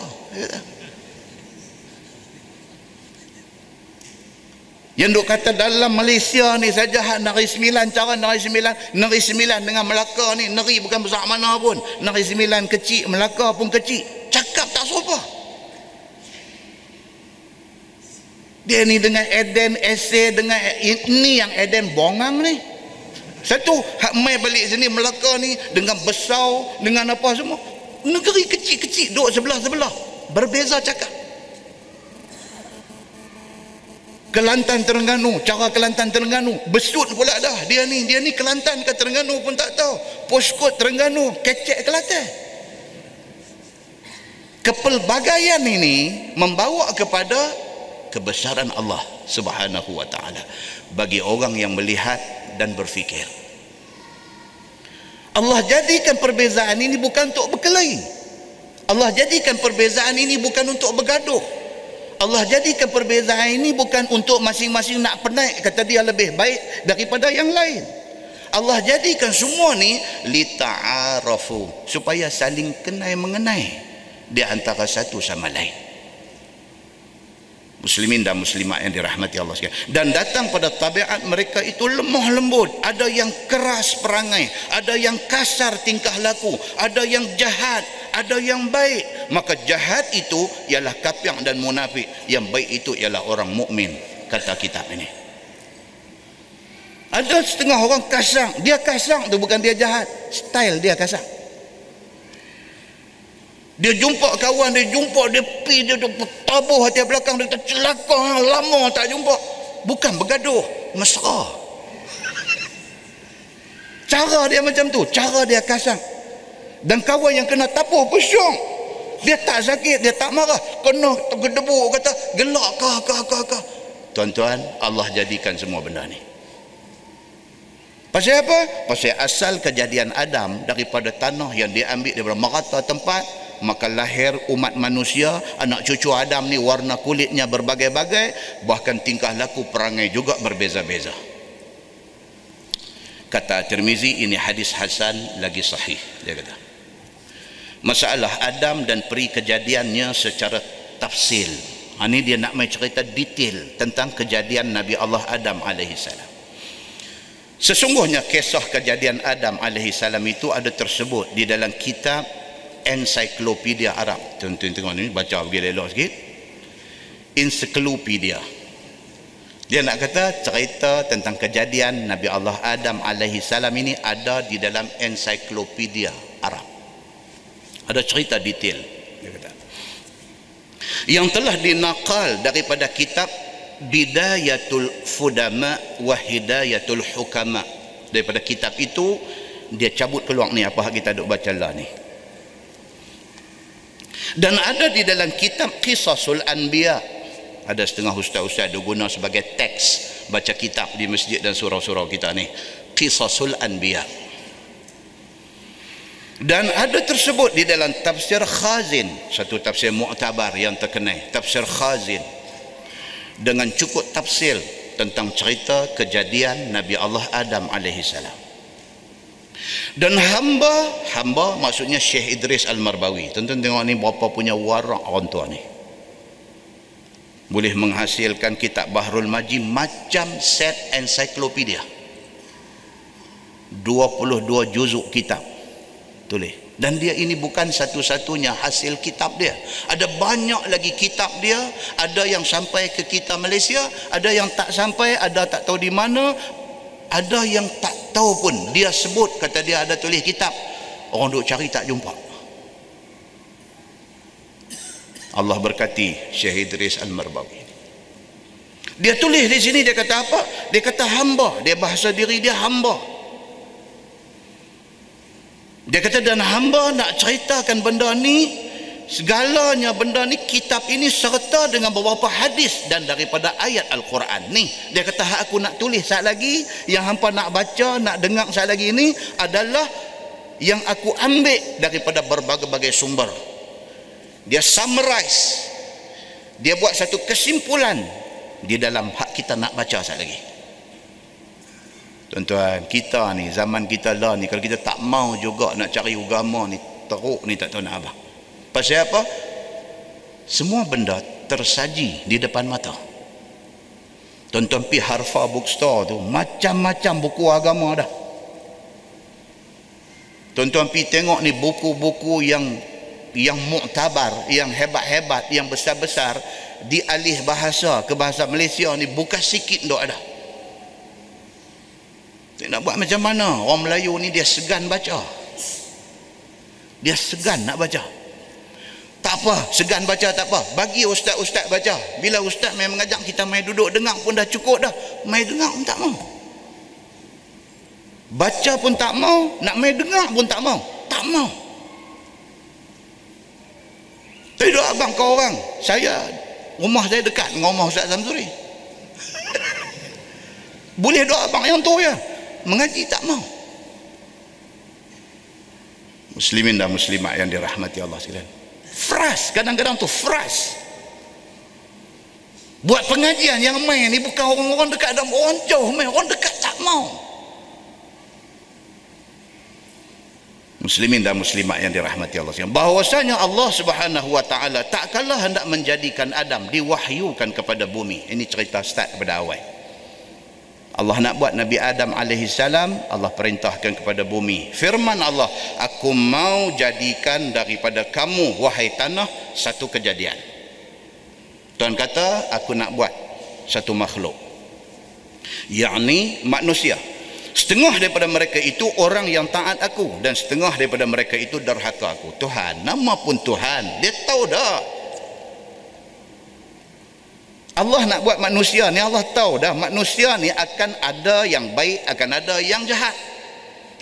Yang duk kata dalam Malaysia ni saja negeri sembilan cara negeri sembilan negeri sembilan dengan Melaka ni negeri bukan besar mana pun negeri sembilan kecil Melaka pun kecil cakap tak serupa dia ni dengan Eden Ese dengan ini yang Eden bongang ni satu hak mai balik sini Melaka ni dengan besar dengan apa semua. Negeri kecil-kecil duduk sebelah-sebelah. Berbeza cakap. Kelantan Terengganu, cara Kelantan Terengganu, besut pula dah. Dia ni, dia ni Kelantan ke Terengganu pun tak tahu. Poskot Terengganu, kecek Kelantan. Kepelbagaian ini membawa kepada kebesaran Allah Subhanahu wa taala bagi orang yang melihat dan berfikir. Allah jadikan perbezaan ini bukan untuk berkelahi. Allah jadikan perbezaan ini bukan untuk bergaduh. Allah jadikan perbezaan ini bukan untuk masing-masing nak penaik kata dia lebih baik daripada yang lain. Allah jadikan semua ni lita'arafu supaya saling kenal mengenai di antara satu sama lain muslimin dan muslimat yang dirahmati Allah sekalian. Dan datang pada tabiat mereka itu lemah lembut. Ada yang keras perangai ada yang kasar tingkah laku ada yang jahat ada yang baik. Maka jahat itu ialah kafir dan munafik. Yang baik itu ialah orang mukmin kata kitab ini. Ada setengah orang kasang dia kasang tu bukan dia jahat. Style dia kasang dia jumpa kawan dia jumpa dia pi dia tu tabuh hati belakang dia tercelaka lama tak jumpa. Bukan bergaduh mesra. Cara dia macam tu cara dia kasang dan kawan yang kena tabuh pusyung dia tak sakit dia tak marah. Kena tergedebu kata gelak kah kah kah kah? Tuan-tuan Allah jadikan semua benda ni. Pasal apa? pasal asal kejadian Adam daripada tanah yang diambil daripada merata tempat maka lahir umat manusia anak cucu Adam ni warna kulitnya berbagai-bagai bahkan tingkah laku perangai juga berbeza-beza. Kata Tirmizi ini hadis hasan lagi sahih. Dia kata masalah Adam dan peri kejadiannya secara tafsil. Ha, ini dia nak main cerita detail tentang kejadian Nabi Allah Adam salam. Sesungguhnya kisah kejadian Adam salam itu ada tersebut di dalam kitab ensiklopedia Arab. Tuan-tuan tengok ni baca pergi lelok sikit. Ensiklopedia. Dia nak kata cerita tentang kejadian Nabi Allah Adam alaihi salam ini ada di dalam ensiklopedia Arab. Ada cerita detail dia kata. Yang telah dinakal daripada kitab Bidayatul Fudama wa Hidayatul Hukama. Daripada kitab itu dia cabut keluar ni. Apa kita duk baca lah ni dan ada di dalam kitab Qisasul Anbiya. Ada setengah ustaz-ustaz dia guna sebagai teks baca kitab di masjid dan surau-surau kita ni. Qisasul Anbiya. Dan ada tersebut di dalam tafsir Khazin. Satu tafsir mu'tabar yang terkenal. Tafsir Khazin. Dengan cukup tafsir tentang cerita kejadian Nabi Allah Adam alaihi salam dan hamba hamba maksudnya Syekh Idris Al-Marbawi. Tuan-tuan tengok ni berapa punya warak orang tua ni. Boleh menghasilkan kitab Bahrul Maji macam set ensiklopedia. 22 juzuk kitab tulis. Dan dia ini bukan satu-satunya hasil kitab dia. Ada banyak lagi kitab dia. Ada yang sampai ke kita Malaysia ada yang tak sampai ada tak tahu di mana ada yang tak tahu pun dia sebut kata dia ada tulis kitab orang duk cari tak jumpa. Allah berkati Syekh Idris Al-Marbawi. Dia tulis di sini dia kata apa? Dia kata hamba. Dia bahasa diri dia hamba. Dia kata dan hamba nak ceritakan benda ni segalanya benda ni kitab ini serta dengan beberapa hadis dan daripada ayat Al-Quran ni. Dia kata hak aku nak tulis saat lagi yang hampa nak baca nak dengar saat lagi ni adalah yang aku ambil daripada berbagai-bagai sumber. Dia summarize. Dia buat satu kesimpulan di dalam hak kita nak baca saat lagi. Tuan-tuan kita ni zaman kita lah ni kalau kita tak mau juga nak cari agama ni teruk ni tak tahu nak apa Pasal apa? Semua benda tersaji di depan mata. Tonton pi Harfa Bookstore tu, macam-macam buku agama dah. Tonton pi tengok ni buku-buku yang yang muktabar, yang hebat-hebat, yang besar-besar di alih bahasa ke bahasa Malaysia ni bukan sikit dok ada. Nak buat macam mana? Orang Melayu ni dia segan baca. Dia segan nak baca apa segan baca tak apa. Bagi ustaz-ustaz baca. Bila ustaz main mengajak kita main duduk dengar pun dah cukup dah. Main dengar pun tak mau. Baca pun tak mau nak main dengar pun tak mau. Tak mau. Tidak abang kau orang. Saya rumah saya dekat dengan rumah Ustaz Samsuri boleh doa abang yang tu ya? Mengaji tak mau. Muslimin dan muslimat yang dirahmati Allah sekalian Fras kadang-kadang tu fras buat pengajian yang main ni bukan orang-orang dekat dan orang jauh main. Orang dekat tak mau. Muslimin dan muslimat yang dirahmati Allah sekalian. Bahwasanya Allah Subhanahu wa taala tak kalah hendak menjadikan Adam diwahyukan kepada bumi. Ini cerita start pada awal Allah nak buat Nabi Adam alaihi salam Allah perintahkan kepada bumi. Firman Allah aku mau jadikan daripada kamu wahai tanah satu kejadian. Tuhan kata aku nak buat satu makhluk. Yakni manusia. Setengah daripada mereka itu orang yang taat aku dan setengah daripada mereka itu derhaka aku. Tuhan nama pun Tuhan. Dia tahu dah Allah nak buat manusia ni Allah tahu dah manusia ni akan ada yang baik akan ada yang jahat.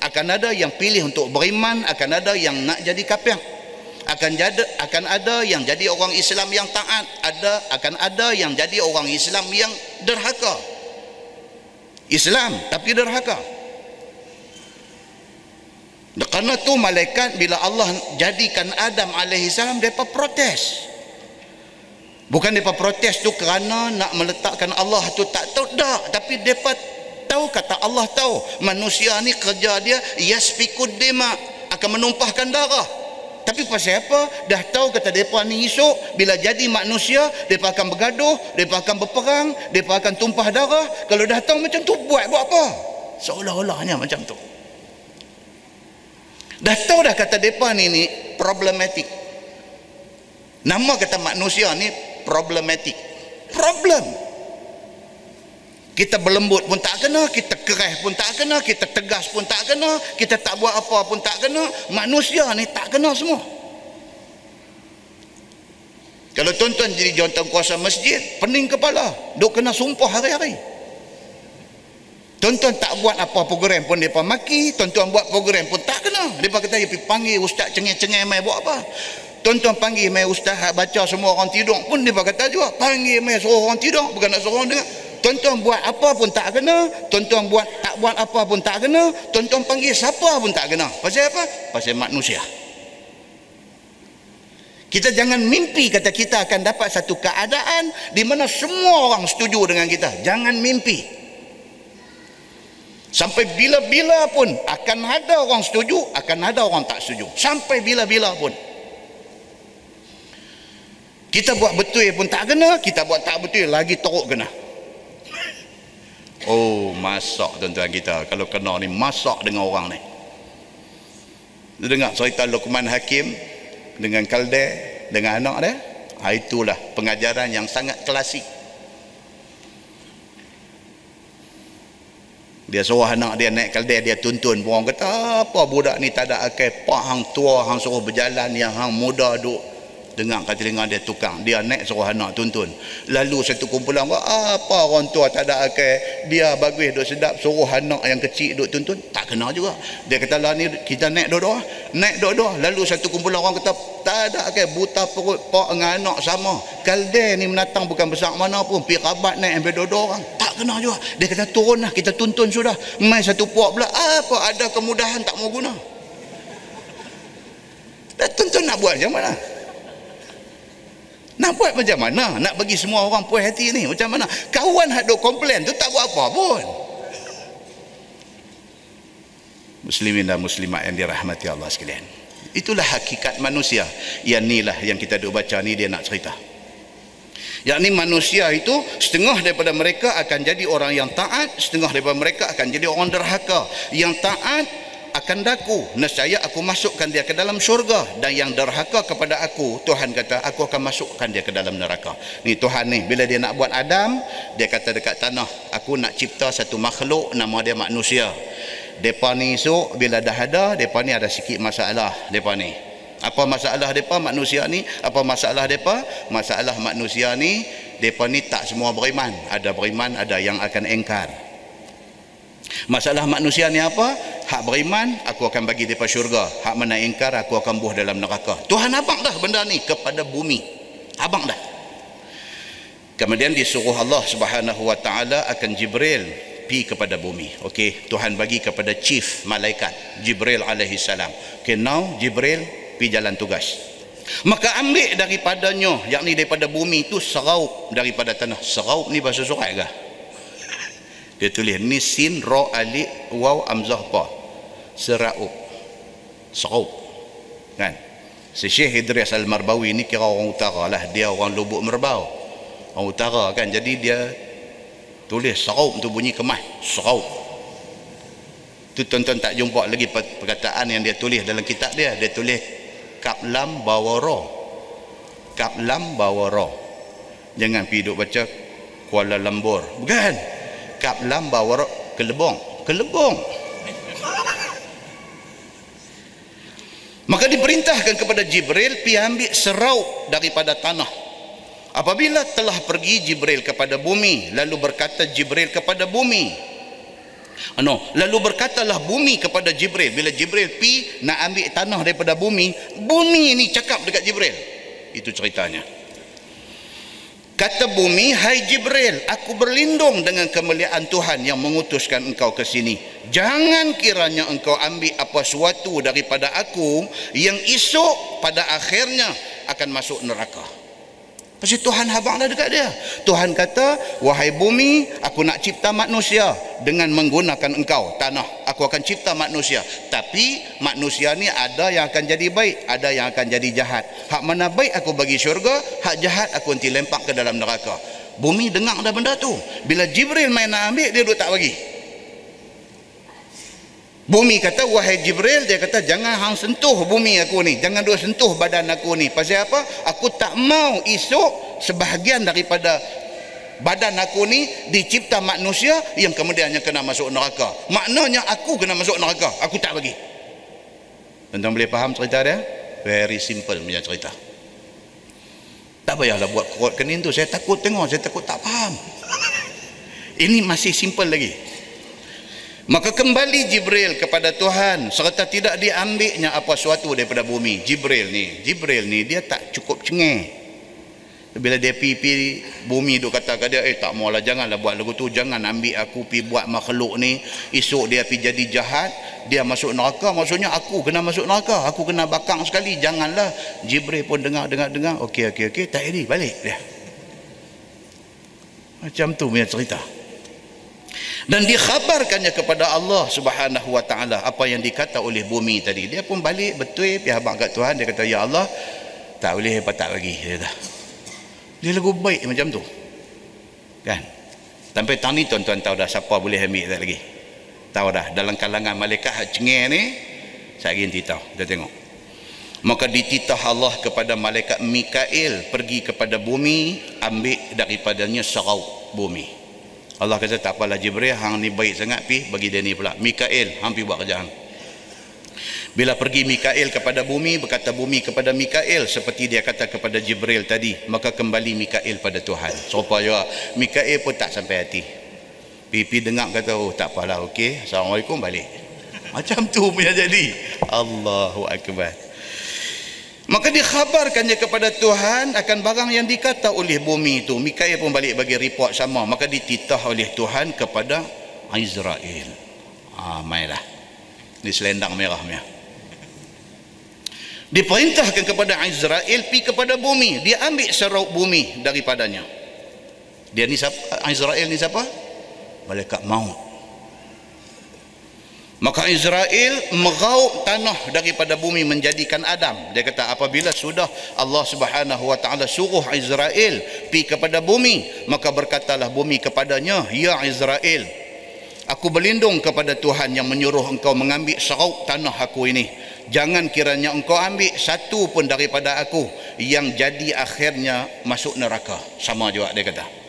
Akan ada yang pilih untuk beriman akan ada yang nak jadi kafir. Akan jadi akan ada yang jadi orang Islam yang taat ada akan ada yang jadi orang Islam yang derhaka. Islam tapi derhaka. Kerana tu malaikat bila Allah jadikan Adam alaihi salam depa protes Bukan mereka protes tu kerana nak meletakkan Allah tu tak tahu tak. Tapi mereka tahu kata Allah tahu. Manusia ni kerja dia yasfikud dima akan menumpahkan darah. Tapi pasal apa? Dah tahu kata mereka ni esok bila jadi manusia mereka akan bergaduh, mereka akan berperang, mereka akan tumpah darah. Kalau dah tahu macam tu buat buat apa? Seolah-olahnya macam tu. Dah tahu dah kata mereka ni ni problematik. Nama kata manusia ni problematik problem. Kita berlembut pun tak kena kita keras pun tak kena kita tegas pun tak kena kita tak buat apa pun tak kena manusia ni tak kena semua. Kalau tuan-tuan jadi jawatan kuasa masjid pening kepala duk kena sumpah hari-hari. Tuan-tuan tak buat apa program pun mereka maki tuan-tuan buat program pun tak kena. Mereka kata dia panggil ustaz cengih-cengih mai buat apa Tuan-tuan panggil mai ustaz baca semua orang tidur pun dia kata juga panggil mai suruh orang tidur bukan nak suruh dengar. Tuan-tuan buat apa pun tak kena, tuan-tuan buat tak buat apa pun tak kena, tuan-tuan panggil siapa pun tak kena. Pasal apa? Pasal manusia. Kita jangan mimpi kata kita akan dapat satu keadaan di mana semua orang setuju dengan kita. Jangan mimpi. Sampai bila-bila pun akan ada orang setuju, akan ada orang tak setuju. Sampai bila-bila pun. Kita buat betul pun tak kena, kita buat tak betul lagi teruk kena. Oh, masak tuan-tuan kita. Kalau kena ni, masak dengan orang ni. Dia dengar cerita Luqman Hakim dengan Kalde, dengan anak dia. Ha, itulah pengajaran yang sangat klasik. Dia suruh anak dia naik kalde dia tuntun orang kata apa budak ni tak ada akal pak hang tua hang suruh berjalan yang hang muda duk dengar kat telinga dia tukang. Dia naik suruh anak tuntun lalu satu kumpulan apa orang tua tak ada akal? Dia bagus duk sedap suruh anak yang kecil duk tuntun tak kena juga. Dia kata lah ni kita naik dua-dua naik dua-dua. Lalu satu kumpulan orang kata tak ada akal buta perut pak dengan anak sama. Kalde ni menatang bukan besar mana pun. Pi rabat naik ambil dua-dua orang. Tak kena juga. Dia kata turun lah kita tuntun sudah. Mai satu puak pula. Apa ada kemudahan tak mau guna? Dah tuntun nak buat macam mana nak buat macam mana? Nak bagi semua orang puas hati ni macam mana? Kawan hak duk komplain tu tak buat apa pun. Muslimin dan muslimat yang dirahmati Allah sekalian. Itulah hakikat manusia. Yang inilah yang kita duk baca ni dia nak cerita. Yang ni manusia itu setengah daripada mereka akan jadi orang yang taat, setengah daripada mereka akan jadi orang derhaka. Yang taat akan daku. Nescaya aku masukkan dia ke dalam syurga. Dan yang derhaka kepada aku Tuhan kata aku akan masukkan dia ke dalam neraka. Ni Tuhan ni bila dia nak buat Adam dia kata dekat tanah aku nak cipta satu makhluk nama dia manusia. Depa ni esok bila dah ada depa ni ada sikit masalah depa ni. Apa masalah depa manusia ni? Apa masalah depa? Masalah manusia ni depa ni tak semua beriman. Ada beriman ada yang akan engkar Masalah manusia ni apa? Hak beriman, aku akan bagi dia syurga. Hak mana ingkar, aku akan buh dalam neraka. Tuhan abang dah benda ni kepada bumi. Abang dah. Kemudian disuruh Allah Subhanahu Wa Taala akan Jibril pi kepada bumi. Okey, Tuhan bagi kepada chief malaikat Jibril alaihi salam. Okey, now Jibril pi jalan tugas. Maka ambil daripadanya, yakni daripada bumi itu seraup daripada tanah. Seraup ni bahasa surat ke? Dia tulis ni sin ra alif waw amzah pa seraup seraup kan? Si Syekh Idris Al-Marbawi ni kira orang utara lah. Dia orang lubuk merbau. Orang utara kan? Jadi dia tulis seraup tu bunyi kemah. Seraup tu tuan-tuan tak jumpa lagi perkataan yang dia tulis dalam kitab dia. Dia tulis kaplam bawara kaplam bawara jangan pergi duk baca Kuala Lambur bukan kap lam bawa kelebong kelebong maka diperintahkan kepada Jibril pi ambil serau daripada tanah. Apabila telah pergi Jibril kepada bumi lalu berkata Jibril kepada bumi No, lalu berkatalah bumi kepada Jibril. Bila Jibril pi nak ambil tanah daripada bumi bumi ni cakap dekat Jibril. Itu ceritanya Kata bumi, hai Jibril, aku berlindung dengan kemuliaan Tuhan yang mengutuskan engkau ke sini. Jangan kiranya engkau ambil apa suatu daripada aku yang esok pada akhirnya akan masuk neraka. Pasti Tuhan habang dah dekat dia. Tuhan kata, wahai bumi, aku nak cipta manusia dengan menggunakan engkau, tanah. Aku akan cipta manusia. Tapi manusia ni ada yang akan jadi baik, ada yang akan jadi jahat. Hak mana baik aku bagi syurga, hak jahat aku nanti lempak ke dalam neraka. Bumi dengar dah benda tu. Bila Jibril main nak ambil, dia duduk tak bagi. Bumi kata wahai Jibril dia kata jangan hang sentuh bumi aku ni. Jangan duk sentuh badan aku ni. Pasal apa? Aku tak mau esok sebahagian daripada badan aku ni dicipta manusia yang kemudiannya kena masuk neraka. Maknanya aku kena masuk neraka. Aku tak bagi. Tuan boleh faham cerita dia? Very simple punya cerita. Tak payahlah buat kurut kening tu. Saya takut tengok. Saya takut tak faham. Ini masih simple lagi Maka kembali Jibril kepada Tuhan serta tidak diambilnya apa suatu daripada bumi. Jibril ni, Jibril ni dia tak cukup cengeng. Bila dia pi pi bumi duk kata kat dia, eh tak maulah janganlah buat lagu tu, jangan ambil aku pi buat makhluk ni, esok dia pi jadi jahat, dia masuk neraka, maksudnya aku kena masuk neraka, aku kena bakang sekali, janganlah. Jibril pun dengar dengar dengar, okey okey okey, tak jadi, balik dia. Macam tu punya cerita. Dan dikhabarkannya kepada Allah Subhanahu wa taala apa yang dikata oleh bumi tadi. Dia pun balik betul pihak habaq kat Tuhan dia kata ya Allah tak boleh tak lagi dia kata. Dia lagu baik macam tu. Kan? Sampai tahun ni tuan-tuan tahu dah siapa boleh ambil tak lagi? Tahu dah dalam kalangan malaikat hak cengeng ni saya ingin tahu. Kita tengok. Maka dititah Allah kepada malaikat Mikail pergi kepada bumi ambil daripadanya serau bumi Allah kata tak apalah Jibril hang ni baik sangat pi. Bagi dia ni pula Mikail hang pi buat kerja hang. Bila pergi Mikail kepada bumi berkata bumi kepada Mikail seperti dia kata kepada Jibril tadi maka kembali Mikail pada Tuhan. Serupa juga. Mikail pun tak sampai hati. Pipi dengar kata oh tak apalah okey Assalamualaikum balik. Macam tu punya jadi. Allahu Akbar Maka dikhabarkannya kepada Tuhan akan barang yang dikata oleh bumi itu. Mikael pun balik bagi report sama. Maka dititah oleh Tuhan kepada Israel. Ah, mainlah. Ini selendang merah punya. Diperintahkan kepada Israel pi kepada bumi. Dia ambil serau bumi daripadanya. Dia ni siapa? Israel ni siapa? Malaikat maut maka Israel meraup tanah daripada bumi menjadikan Adam. Dia kata apabila sudah Allah subhanahu wa ta'ala suruh Israel pi kepada bumi maka berkatalah bumi kepadanya ya Israel aku berlindung kepada Tuhan yang menyuruh engkau mengambil seraup tanah aku ini. Jangan kiranya engkau ambil satu pun daripada aku yang jadi akhirnya masuk neraka sama juga dia kata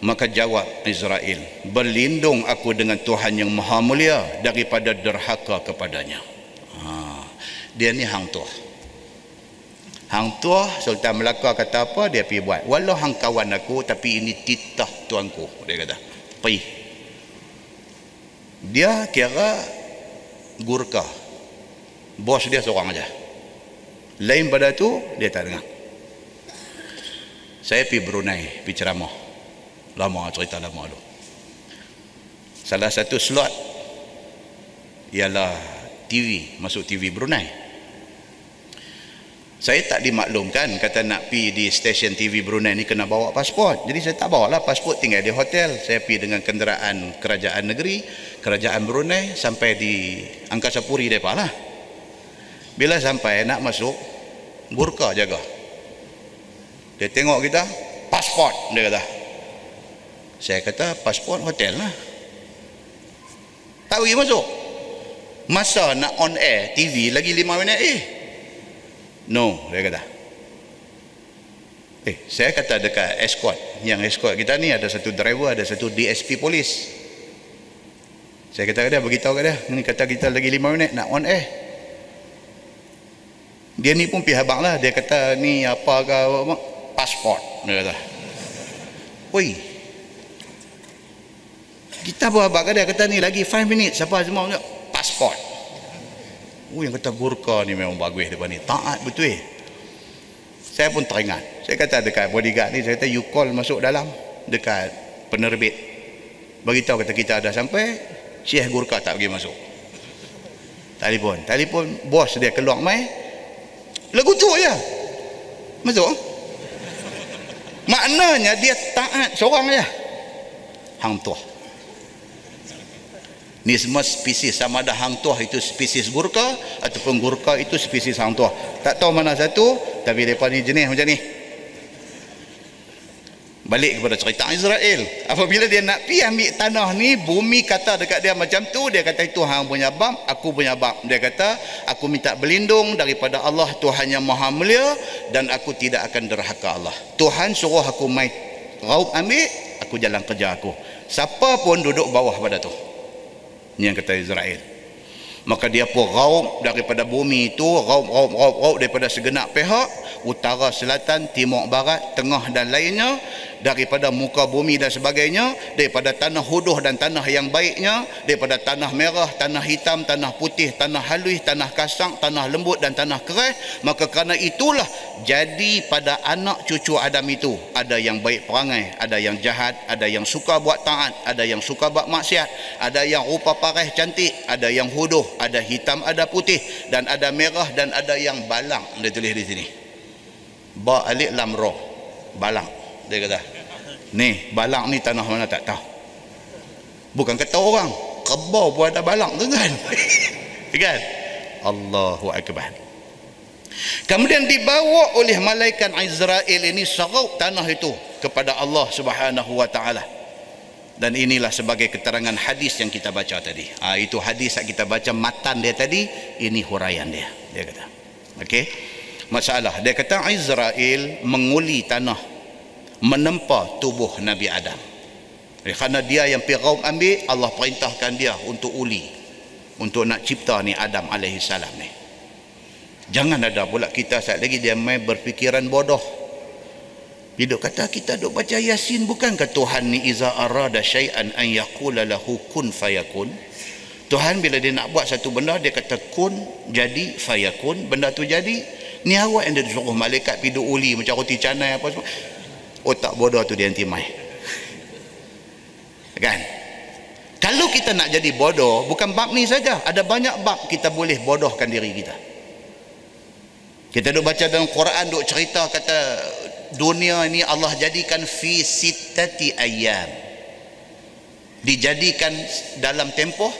Maka jawab Israel, berlindung aku dengan Tuhan yang maha mulia daripada derhaka kepadanya. Ha. Dia ni hang tuah. Hang tuah Sultan Melaka kata apa dia pergi buat. Walau hang kawan aku tapi ini titah tuanku. Dia kata. Pergi. Dia kira gurka. Bos dia seorang aja. Lain pada tu dia tak dengar. Saya pergi Brunei, pergi ceramah lama cerita lama tu. Salah satu slot ialah TV masuk TV Brunei. Saya tak dimaklumkan kata nak pi di stesen TV Brunei ni kena bawa pasport. Jadi saya tak bawa lah pasport tinggal di hotel. Saya pi dengan kenderaan kerajaan negeri kerajaan Brunei sampai di Angkasa Puri mereka lah. Bila sampai nak masuk burka jaga. Dia tengok kita pasport dia kata saya kata pasport hotel lah. Tak pergi masuk. Masa nak on air TV lagi 5 minit eh. No, dia kata. Eh, saya kata dekat escort. Yang escort kita ni ada satu driver, ada satu DSP polis. Saya kata dia beritahu kat dia, ni kata kita lagi 5 minit nak on air. Dia ni pun pihak bang lah. Dia kata ni apa ke pasport. Dia kata. Woi, kita apa dia kata ni lagi 5 minit siapa semua punya pasport oh yang kata burka ni memang bagus depan ni. Taat betul. Eh saya pun teringat. Saya kata dekat bodyguard ni saya kata you call masuk dalam dekat penerbit. Beritahu kata kita ada sampai Syekh Gurka tak pergi masuk. Telefon. Telefon bos dia keluar mai. Lagu tu je. Masuk. Maknanya dia taat seorang je. Hang tuah ni semua spesies. Sama ada hang tuah itu spesies gurka ataupun gurka itu spesies hang tuah. Tak tahu mana satu tapi mereka ni jenis macam ni. Balik kepada cerita Israel apabila dia nak pergi ambil tanah ni bumi kata dekat dia macam tu dia kata itu hang punya bab aku punya bab. Dia kata aku minta berlindung daripada Allah Tuhan yang maha mulia dan aku tidak akan derhaka Allah. Tuhan suruh aku mai raup ambil aku jalan kerja aku. Siapa pun duduk bawah pada tu yang kata Israel. Maka dia pun raup daripada bumi itu raup raup raup raup daripada segenap pihak utara selatan timur barat tengah dan lainnya daripada muka bumi dan sebagainya daripada tanah huduh dan tanah yang baiknya daripada tanah merah tanah hitam tanah putih tanah halus tanah kasang tanah lembut dan tanah keras maka kerana itulah jadi pada anak cucu Adam itu ada yang baik perangai ada yang jahat ada yang suka buat taat ada yang suka buat maksiat ada yang rupa parah cantik ada yang huduh ada hitam ada putih dan ada merah dan ada yang balang. Dia tulis di sini ba alik lam roh. Balang dia kata ni balang ni tanah mana tak tahu. Bukan kata orang. Kebau pun ada balang tu kan. Kan? Allahu Akbar. Kemudian dibawa oleh malaikat Israel ini serau tanah itu kepada Allah subhanahu wa ta'ala. Dan inilah sebagai keterangan hadis yang kita baca tadi. Ha, itu hadis yang kita baca matan dia tadi ini huraian dia. Dia kata okey masalah. Dia kata Israel menguli tanah menempa tubuh Nabi Adam. Kerana dia yang Firaun ambil Allah perintahkan dia untuk uli untuk nak cipta ni Adam alaihi salam ni. Jangan ada pula kita saat lagi dia main berfikiran bodoh. Dia kata kita duk baca Yasin bukankah Tuhan ni iza arada syai'an an yaqula lahu kun fayakun. Tuhan bila dia nak buat satu benda dia kata kun jadi fayakun. Benda tu jadi ni awak yang dia suruh malaikat pergi uli macam roti canai apa semua. Otak bodoh tu dia anti mai. Kan? Kalau kita nak jadi bodoh bukan bab ni saja. Ada banyak bab kita boleh bodohkan diri kita. Kita duk baca dalam Quran duk cerita kata dunia ini Allah jadikan fi sittati ayyam. Dijadikan dalam tempoh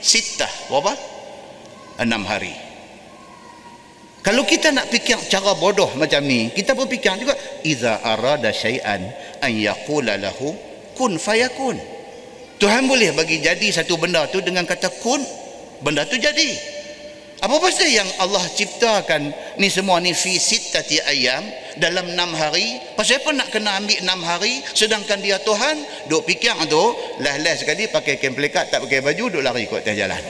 sittah berapa? enam hari kalau kita nak fikir cara bodoh macam ni kita pun fikir juga iza arada syai'an an yaqula lahu kun fayakun Tuhan boleh bagi jadi satu benda tu dengan kata kun benda tu jadi apa pasal yang Allah ciptakan ni semua ni fi sittati ayam dalam enam hari? Pasal apa nak kena ambil enam hari sedangkan dia Tuhan duk fikir tu lah-lah sekali pakai kain pelikat tak pakai baju duk lari kot atas jalan.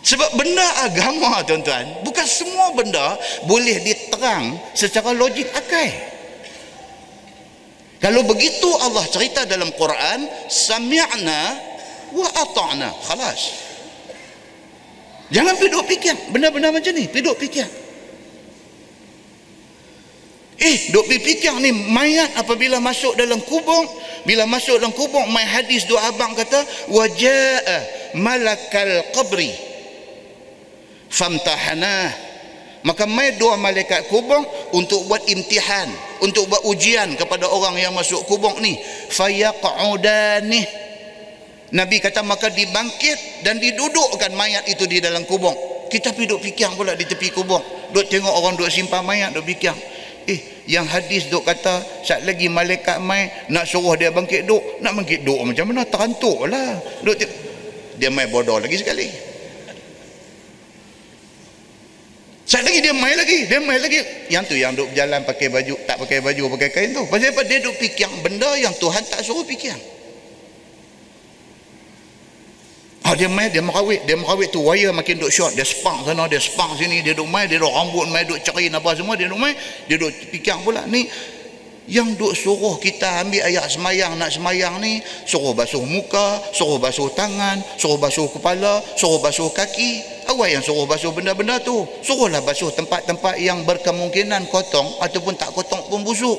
Sebab benda agama tuan-tuan bukan semua benda boleh diterang secara logik akal. Kalau begitu Allah cerita dalam Quran sami'na wa ata'na. Khalas. Jangan pergi duk fikir benda-benda macam ni. Pergi duk fikir. Eh duk fikir ni mayat apabila masuk dalam kubur. Bila masuk dalam kubur mai hadis doa abang kata wajaa malakal qabri famtahana maka mai dua malaikat kubur untuk buat imtihan untuk buat ujian kepada orang yang masuk kubur ni fayaq'udani Nabi kata maka dibangkit dan didudukkan mayat itu di dalam kubur. Kita pergi duduk fikir pula di tepi kubur. Duduk tengok orang duduk simpan mayat, duduk fikir. Eh, yang hadis duk kata saat lagi malaikat mai nak suruh dia bangkit duk, nak bangkit duk macam mana? Terantuk lah. Duk dia mai bodoh lagi sekali. Saat lagi dia mai lagi, dia mai lagi. Yang tu yang duk berjalan pakai baju, tak pakai baju, pakai kain tu. Pasal apa? Dia duk fikir benda yang Tuhan tak suruh fikir. Ah dia mai dia merawit, dia merawit tu wire makin duk short, dia spark sana, dia spark sini, dia duk mai, dia duk rambut mai duk cerin apa semua, dia duk mai, dia duk fikir pula ni yang duk suruh kita ambil ayat semayang nak semayang ni suruh basuh muka, suruh basuh tangan, suruh basuh kepala, suruh basuh kaki. Awak yang suruh basuh benda-benda tu. Suruhlah basuh tempat-tempat yang berkemungkinan kotong ataupun tak kotong pun busuk.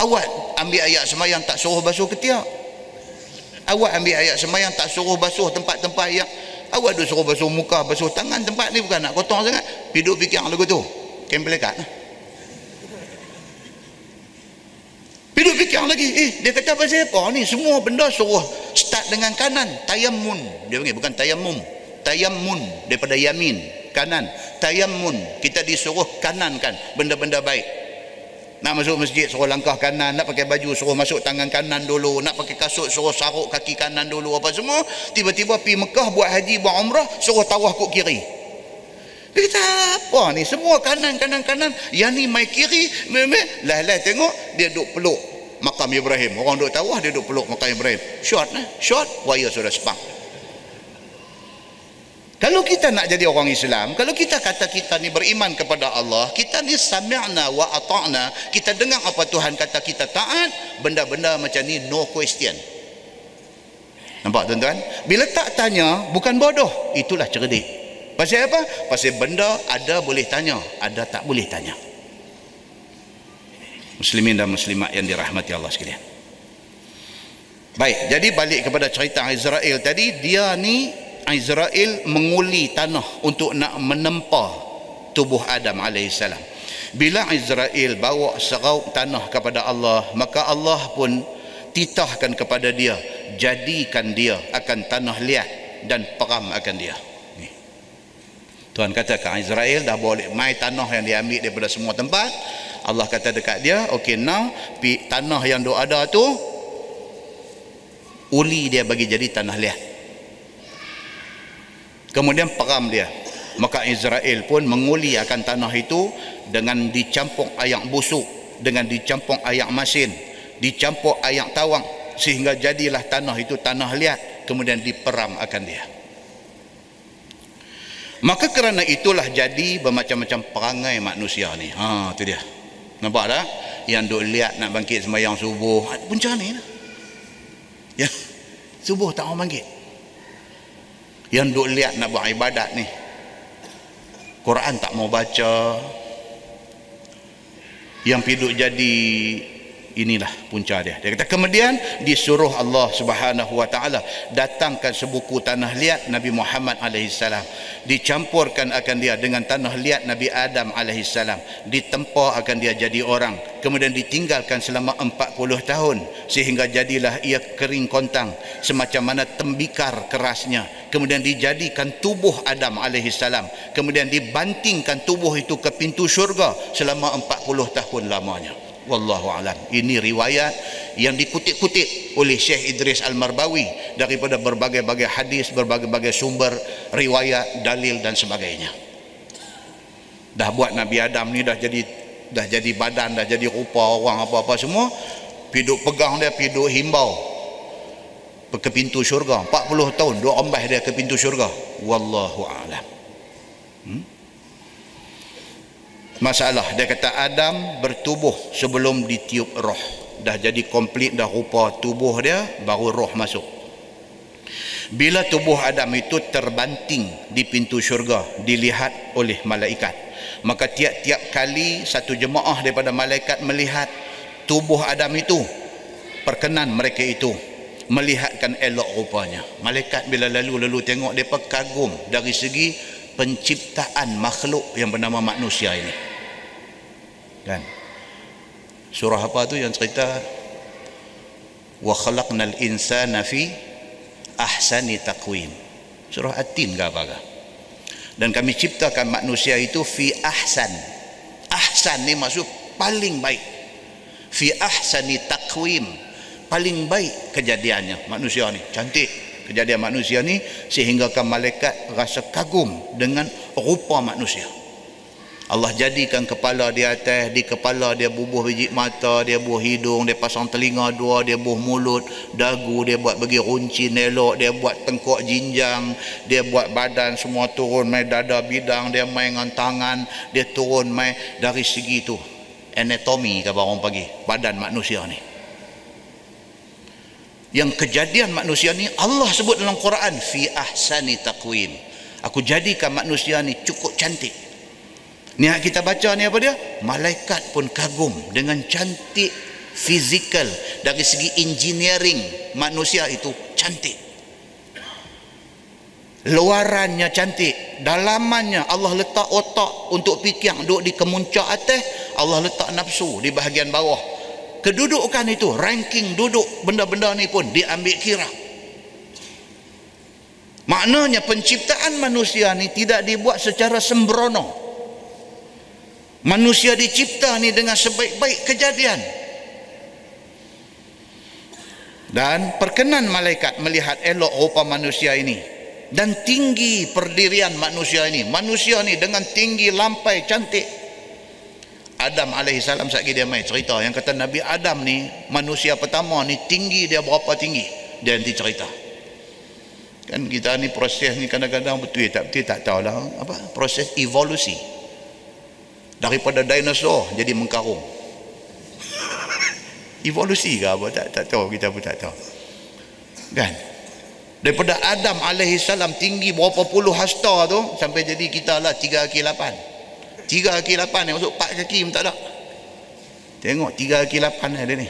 Awak ambil ayat semayang tak suruh basuh ketiak awak ambil ayat semayang tak suruh basuh tempat-tempat yang awak duk suruh basuh muka basuh tangan tempat ni bukan nak kotor sangat hidup fikir lagu tu kempelekat hidup fikir lagi eh dia kata apa? Ni semua benda suruh start dengan kanan tayamun dia panggil bukan tayamum tayamun daripada yamin kanan. Tayamun kita disuruh kanan kan benda-benda baik. Nak masuk masjid suruh langkah kanan. Nak pakai baju suruh masuk tangan kanan dulu. Nak pakai kasut suruh saruk kaki kanan dulu. Apa semua tiba-tiba pergi Mekah buat haji buat umrah suruh tawah kuk kiri kata apa ni semua kanan kanan kanan. Yang ni mai kiri meme lah lah tengok dia duk peluk makam Ibrahim. Orang duk tawah dia duk peluk makam Ibrahim. Short nah short wire sudah sepak kalau kita nak jadi orang Islam, kalau kita kata kita ni beriman kepada Allah, kita ni sami'na wa ata'na, kita dengar apa Tuhan kata kita taat, benda-benda macam ni no question. Nampak tuan-tuan? Bila tak tanya, bukan bodoh, itulah cerdik. Pasal apa? Pasal benda ada boleh tanya, ada tak boleh tanya. Muslimin dan muslimat yang dirahmati Allah sekalian. Baik, jadi balik kepada cerita Israel tadi, dia ni Israel menguli tanah untuk nak menempa tubuh Adam AS bila Israel bawa serau tanah kepada Allah maka Allah pun titahkan kepada dia jadikan dia akan tanah liat dan peram akan dia. Tuhan kata ke Israel dah boleh mai tanah yang diambil daripada semua tempat. Allah kata dekat dia okay now pi, tanah yang duk ada tu uli dia bagi jadi tanah liat. Kemudian peram dia. Maka Israel pun menguli akan tanah itu dengan dicampur ayak busuk dengan dicampur ayak masin dicampur ayak tawang sehingga jadilah tanah itu tanah liat kemudian diperam akan dia maka kerana itulah jadi bermacam-macam perangai manusia ni. Ha tu dia. Nampak tak? Yang duk liat nak bangkit sembahyang subuh punca ni lah. ya. Subuh tak mau bangkit. Yang duk liat nak buat ibadat ni Quran tak mau baca. Yang piduk jadi inilah punca dia. Dia kata kemudian disuruh Allah Subhanahu wa taala datangkan sebuku tanah liat Nabi Muhammad alaihi salam. Dicampurkan akan dia dengan tanah liat Nabi Adam alaihi salam. Ditempa akan dia jadi orang. Kemudian ditinggalkan selama 40 tahun sehingga jadilah ia kering kontang. Semacam mana tembikar kerasnya. Kemudian dijadikan tubuh Adam alaihi salam. Kemudian dibantingkan tubuh itu ke pintu syurga selama 40 tahun lamanya wallahu alam. Ini riwayat yang dikutip-kutip oleh Syekh Idris Al-Marbawi daripada berbagai-bagai hadis berbagai-bagai sumber riwayat dalil dan sebagainya. Dah buat Nabi Adam ni dah jadi dah jadi badan dah jadi rupa orang apa-apa semua piduk pegang dia piduk himbau ke pintu syurga. 40 tahun dua ombah dia ke pintu syurga. Wallahu alam. Hmm? Masalah. Dia kata Adam bertubuh sebelum ditiup roh. Dah jadi komplit dah rupa tubuh dia baru roh masuk. Bila tubuh Adam itu terbanting di pintu syurga dilihat oleh malaikat. Maka tiap-tiap kali satu jemaah daripada malaikat melihat tubuh Adam itu perkenan mereka itu melihatkan elok rupanya. Malaikat bila lalu-lalu tengok mereka kagum. Dari segi penciptaan makhluk yang bernama manusia ini. Kan? Surah apa tu yang cerita? Wa khalaqnal insana fi ahsani taqwim. Surah at-tin ke apa ke? Dan kami ciptakan manusia itu fi ahsan. Ahsan ni maksud paling baik. Fi ahsani taqwim. Paling baik kejadiannya. Manusia ni cantik kejadian manusia ni sehingga kan malaikat rasa kagum dengan rupa manusia. Allah jadikan kepala dia atas di kepala dia bubuh biji mata dia buah hidung dia pasang telinga dua dia buah mulut dagu dia buat bagi runcin elok dia buat tengkok jinjang dia buat badan semua turun mai dada bidang dia main dengan tangan dia turun mai dari segi tu anatomi kata orang pagi badan manusia ni yang kejadian manusia ni Allah sebut dalam Quran fi ahsani taqwim aku jadikan manusia ni cukup cantik Ni kita baca ni apa dia? Malaikat pun kagum dengan cantik fizikal dari segi engineering manusia itu cantik. Luarannya cantik, dalamannya Allah letak otak untuk fikir duduk di kemuncak atas, Allah letak nafsu di bahagian bawah. Kedudukan itu, ranking duduk benda-benda ni pun diambil kira. Maknanya penciptaan manusia ni tidak dibuat secara sembrono. Manusia dicipta ni dengan sebaik-baik kejadian. Dan perkenan malaikat melihat elok rupa manusia ini. Dan tinggi perdirian manusia ini. Manusia ni dengan tinggi lampai cantik Adam AS sekali dia main cerita yang kata Nabi Adam ni manusia pertama ni tinggi dia berapa tinggi? Dia nanti cerita. Kan kita ni proses ni kadang-kadang betul tak betul tak tahu lah apa? Proses evolusi. Daripada dinosaur jadi mengkarung. Evolusi ke apa? Tak, tak tahu kita pun tak tahu. Kan? Daripada Adam AS tinggi berapa puluh hasta tu sampai jadi kita lah tiga kaki lapan tiga kaki lapan masuk empat kaki pun tak ada. Tengok tiga kaki lapan ada ni.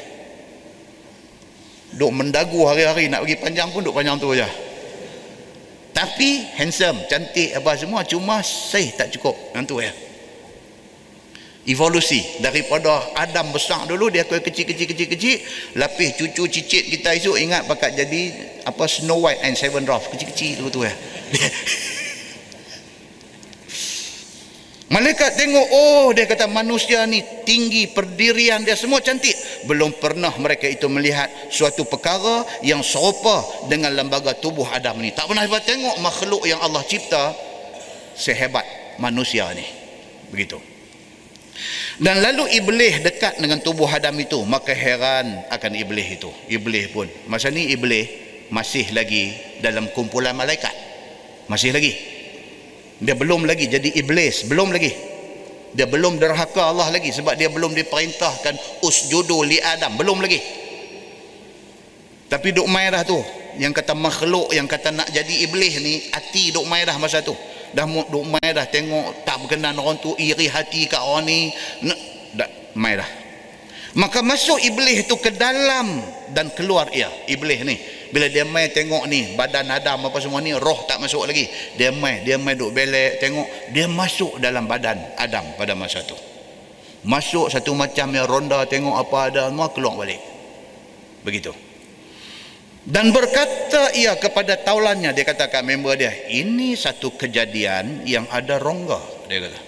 Duk mendagu hari-hari nak pergi panjang pun duk panjang tu aja. tapi handsome cantik apa semua cuma saya tak cukup yang tu ya evolusi. Daripada Adam besar dulu dia kecil-kecil kecil-kecil lapis cucu cicit kita esok ingat pakat jadi apa Snow White and Seven Dwarfs. Kecil-kecil tu tu ya Malaikat tengok, oh dia kata manusia ni tinggi, perdirian dia semua cantik. Belum pernah mereka itu melihat suatu perkara yang serupa dengan lembaga tubuh Adam ni. Tak pernah tengok makhluk yang Allah cipta sehebat manusia ni. Begitu. Dan lalu Iblis dekat dengan tubuh Adam itu. Maka heran akan Iblis itu. Iblis pun. Masa ni Iblis masih lagi dalam kumpulan malaikat. Masih lagi dia belum lagi jadi iblis belum lagi. Dia belum derhaka Allah lagi sebab dia belum diperintahkan usjudu li Adam belum lagi. Tapi duk main dah tu yang kata makhluk yang kata nak jadi iblis ni hati duk main dah masa tu. Dah duk main dah tengok tak berkenan orang tu iri hati kat orang ni. Nak dah main dah maka masuk iblis tu ke dalam dan keluar ia iblis ni bila dia main tengok ni badan Adam apa semua ni roh tak masuk lagi. Dia main dia main duk belek tengok dia masuk dalam badan Adam pada masa tu. Masuk satu macam yang ronda tengok apa ada semua keluar balik. Begitu. Dan berkata ia kepada taulannya dia katakan member dia ini satu kejadian yang ada rongga dia kata.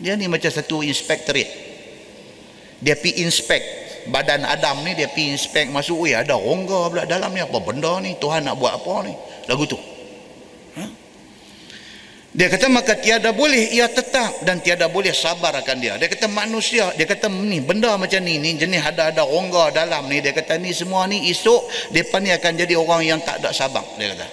Dia ni macam satu inspektorat. Dia pi inspect badan Adam ni dia pergi inspek masuk weh ada rongga pula dalam ni? Apa benda ni? Tuhan nak buat apa ni? Lagu tu. Ha? dia kata maka tiada boleh ia tetap dan tiada boleh sabar akan dia. Dia kata manusia dia kata ni benda macam ni ni jenis ada-ada rongga dalam ni? Dia kata ni semua ni esok depa ni akan jadi orang yang tak ada sabar dia kata.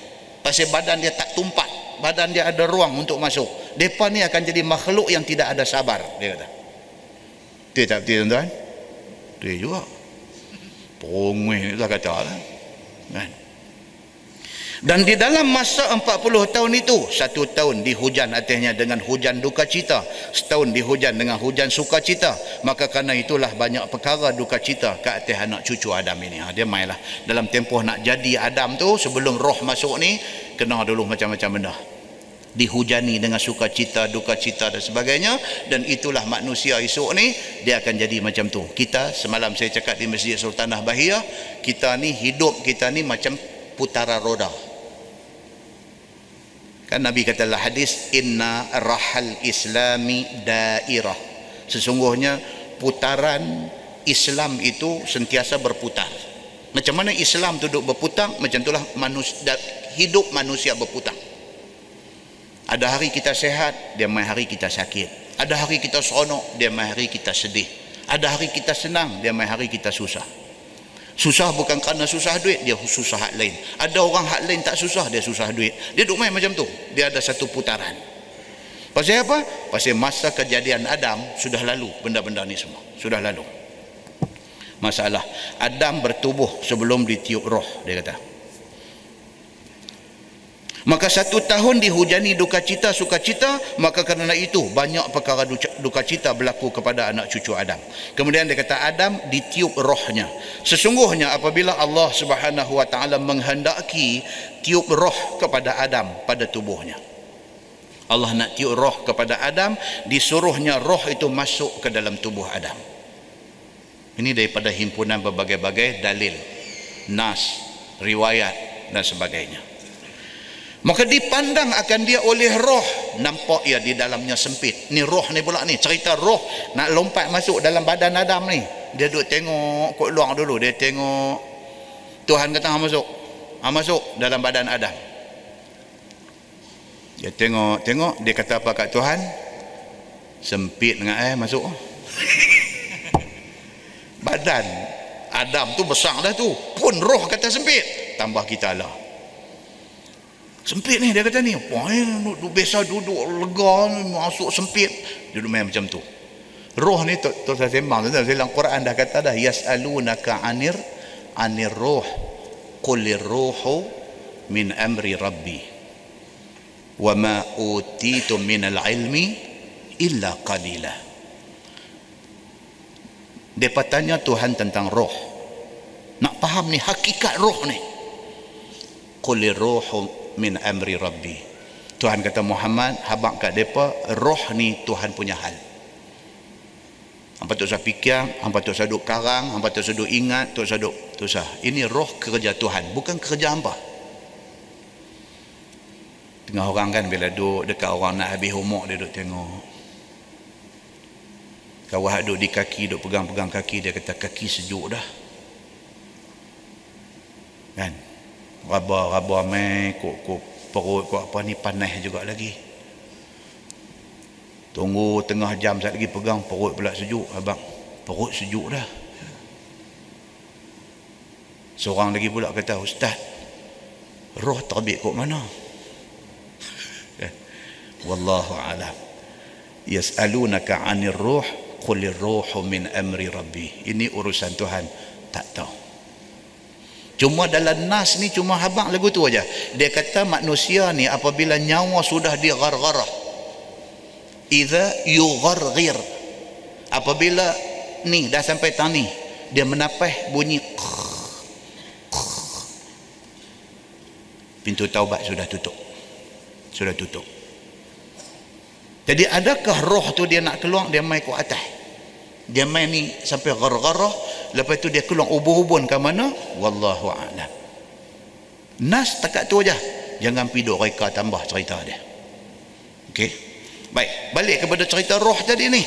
Pasal badan dia tak tumpat badan dia ada ruang untuk masuk. Depa ni akan jadi makhluk yang tidak ada sabar dia kata. Betul tak betul tuan-tuan dia juga. Pengweh lah kata lah. kan? Dan di dalam masa 40 tahun itu satu tahun dihujan atasnya dengan hujan duka cita setahun dihujan dengan hujan sukacita maka kerana itulah banyak perkara duka cita ke atas anak cucu Adam ini. Ha, dia mainlah. Dalam tempoh nak jadi Adam tu sebelum roh masuk ni kena dulu macam-macam benda dihujani dengan sukacita, duka cita dan sebagainya dan itulah manusia esok ni dia akan jadi macam tu. Kita semalam saya cakap di Masjid Sultanah Bahia, kita ni hidup kita ni macam putara roda. Kan Nabi katalah hadis inna rahal islami dairah. Sesungguhnya putaran Islam itu sentiasa berputar. Macam mana Islam tu duduk berputar, macam itulah manusia, hidup manusia berputar. Ada hari kita sehat, dia mai hari kita sakit. Ada hari kita seronok, dia mai hari kita sedih. Ada hari kita senang, dia mai hari kita susah. Susah bukan kerana susah duit, dia susah hak lain. Ada orang hak lain tak susah, dia susah duit. Dia duduk main macam tu. Dia ada satu putaran. Pasal apa? Pasal masa kejadian Adam sudah lalu benda-benda ni semua. Sudah lalu. Masalah. Adam bertubuh sebelum ditiup roh, dia kata. Maka satu tahun dihujani duka cita, suka cita, maka kerana itu banyak perkara duka cita berlaku kepada anak cucu Adam. Kemudian dia kata Adam ditiup rohnya. Sesungguhnya apabila Allah Subhanahu Wa Taala menghendaki tiup roh kepada Adam pada tubuhnya. Allah nak tiup roh kepada Adam, disuruhnya roh itu masuk ke dalam tubuh Adam. Ini daripada himpunan berbagai-bagai dalil, nas, riwayat dan sebagainya maka dipandang akan dia oleh roh. Nampak ia di dalamnya sempit. Ni roh ni pula ni. Cerita roh nak lompat masuk dalam badan Adam ni. Dia duduk tengok kot luang dulu. Dia tengok Tuhan kata ha masuk. Ha masuk dalam badan Adam. Dia tengok tengok. Dia kata apa kat Tuhan? Sempit dengan eh masuk. Badan Adam tu besar dah tu. Pun roh kata sempit. Tambah kita lah sempit ni dia kata ni. Duduk biasa duduk lega masuk sempit. Dia duduk main macam tu. Roh ni tu, tu saya sembang tu dalam Quran dah kata dah yas'alunaka anir anir roh. Qulir ruhu min amri rabbi. Wa ma utitum min al-ilmi illa qalila. Dia tanya Tuhan tentang roh. Nak faham ni hakikat roh ni. Qulir ruhu min amri rabbi Tuhan kata Muhammad habaq kat depa roh ni Tuhan punya hal Hampa tu saya fikir, hampa tu saya duk karang, hampa tu saya duk ingat, tu saya duk tu sah. Ini roh kerja Tuhan, bukan kerja hampa. Tengah orang kan bila duduk dekat orang nak habis homework dia duduk tengok. Kawan duduk di kaki, duduk pegang-pegang kaki, dia kata kaki sejuk dah. Kan? Raba-raba mai, kok, kok perut, kok apa ni panas juga lagi. Tunggu tengah jam saat lagi pegang perut pula sejuk abang. Perut sejuk dah. Seorang lagi pula kata ustaz roh terbit kok mana? Eh, wallahu alam. Yas'alunaka 'anil ruh qulir ruhu min amri rabbi. Ini urusan Tuhan tak tahu. Cuma dalam nas ni cuma habaq lagu tu aja. Dia kata manusia ni apabila nyawa sudah digar-garah idza yugharghir. Apabila ni dah sampai tani dia menapah bunyi pintu taubat sudah tutup. Sudah tutup. Jadi adakah roh tu dia nak keluar? Dia mai ke atas. Dia mai ni sampai gargarah lepas tu dia keluar ubun-ubun ke mana wallahu a'lam nas takat tu aja jangan piduk reka tambah cerita dia okey Baik, balik kepada cerita roh tadi ni.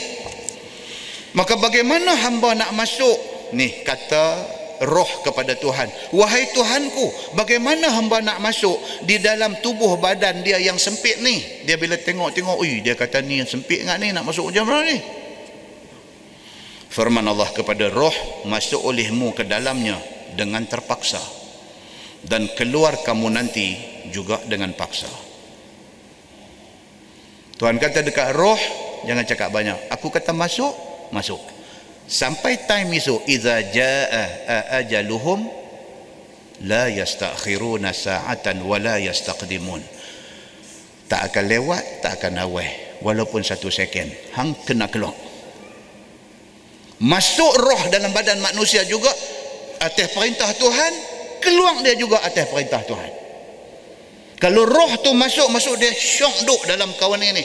Maka bagaimana hamba nak masuk ni kata roh kepada Tuhan. Wahai Tuhanku, bagaimana hamba nak masuk di dalam tubuh badan dia yang sempit ni? Dia bila tengok-tengok, ui dia kata ni yang sempit ngak ni nak masuk macam mana ni? Firman Allah kepada roh, masuk olehmu ke dalamnya dengan terpaksa. Dan keluar kamu nanti juga dengan paksa. Tuhan kata dekat roh jangan cakap banyak. Aku kata masuk, masuk. Sampai time esok idza jaa ajaluhum la yastakhiruna sa'atan wa la yastaqdimun. Tak akan lewat, tak akan awal walaupun satu second. Hang kena keluar. Masuk roh dalam badan manusia juga atas perintah Tuhan, keluar dia juga atas perintah Tuhan. Kalau roh tu masuk, masuk dia syok duk dalam kawan ini.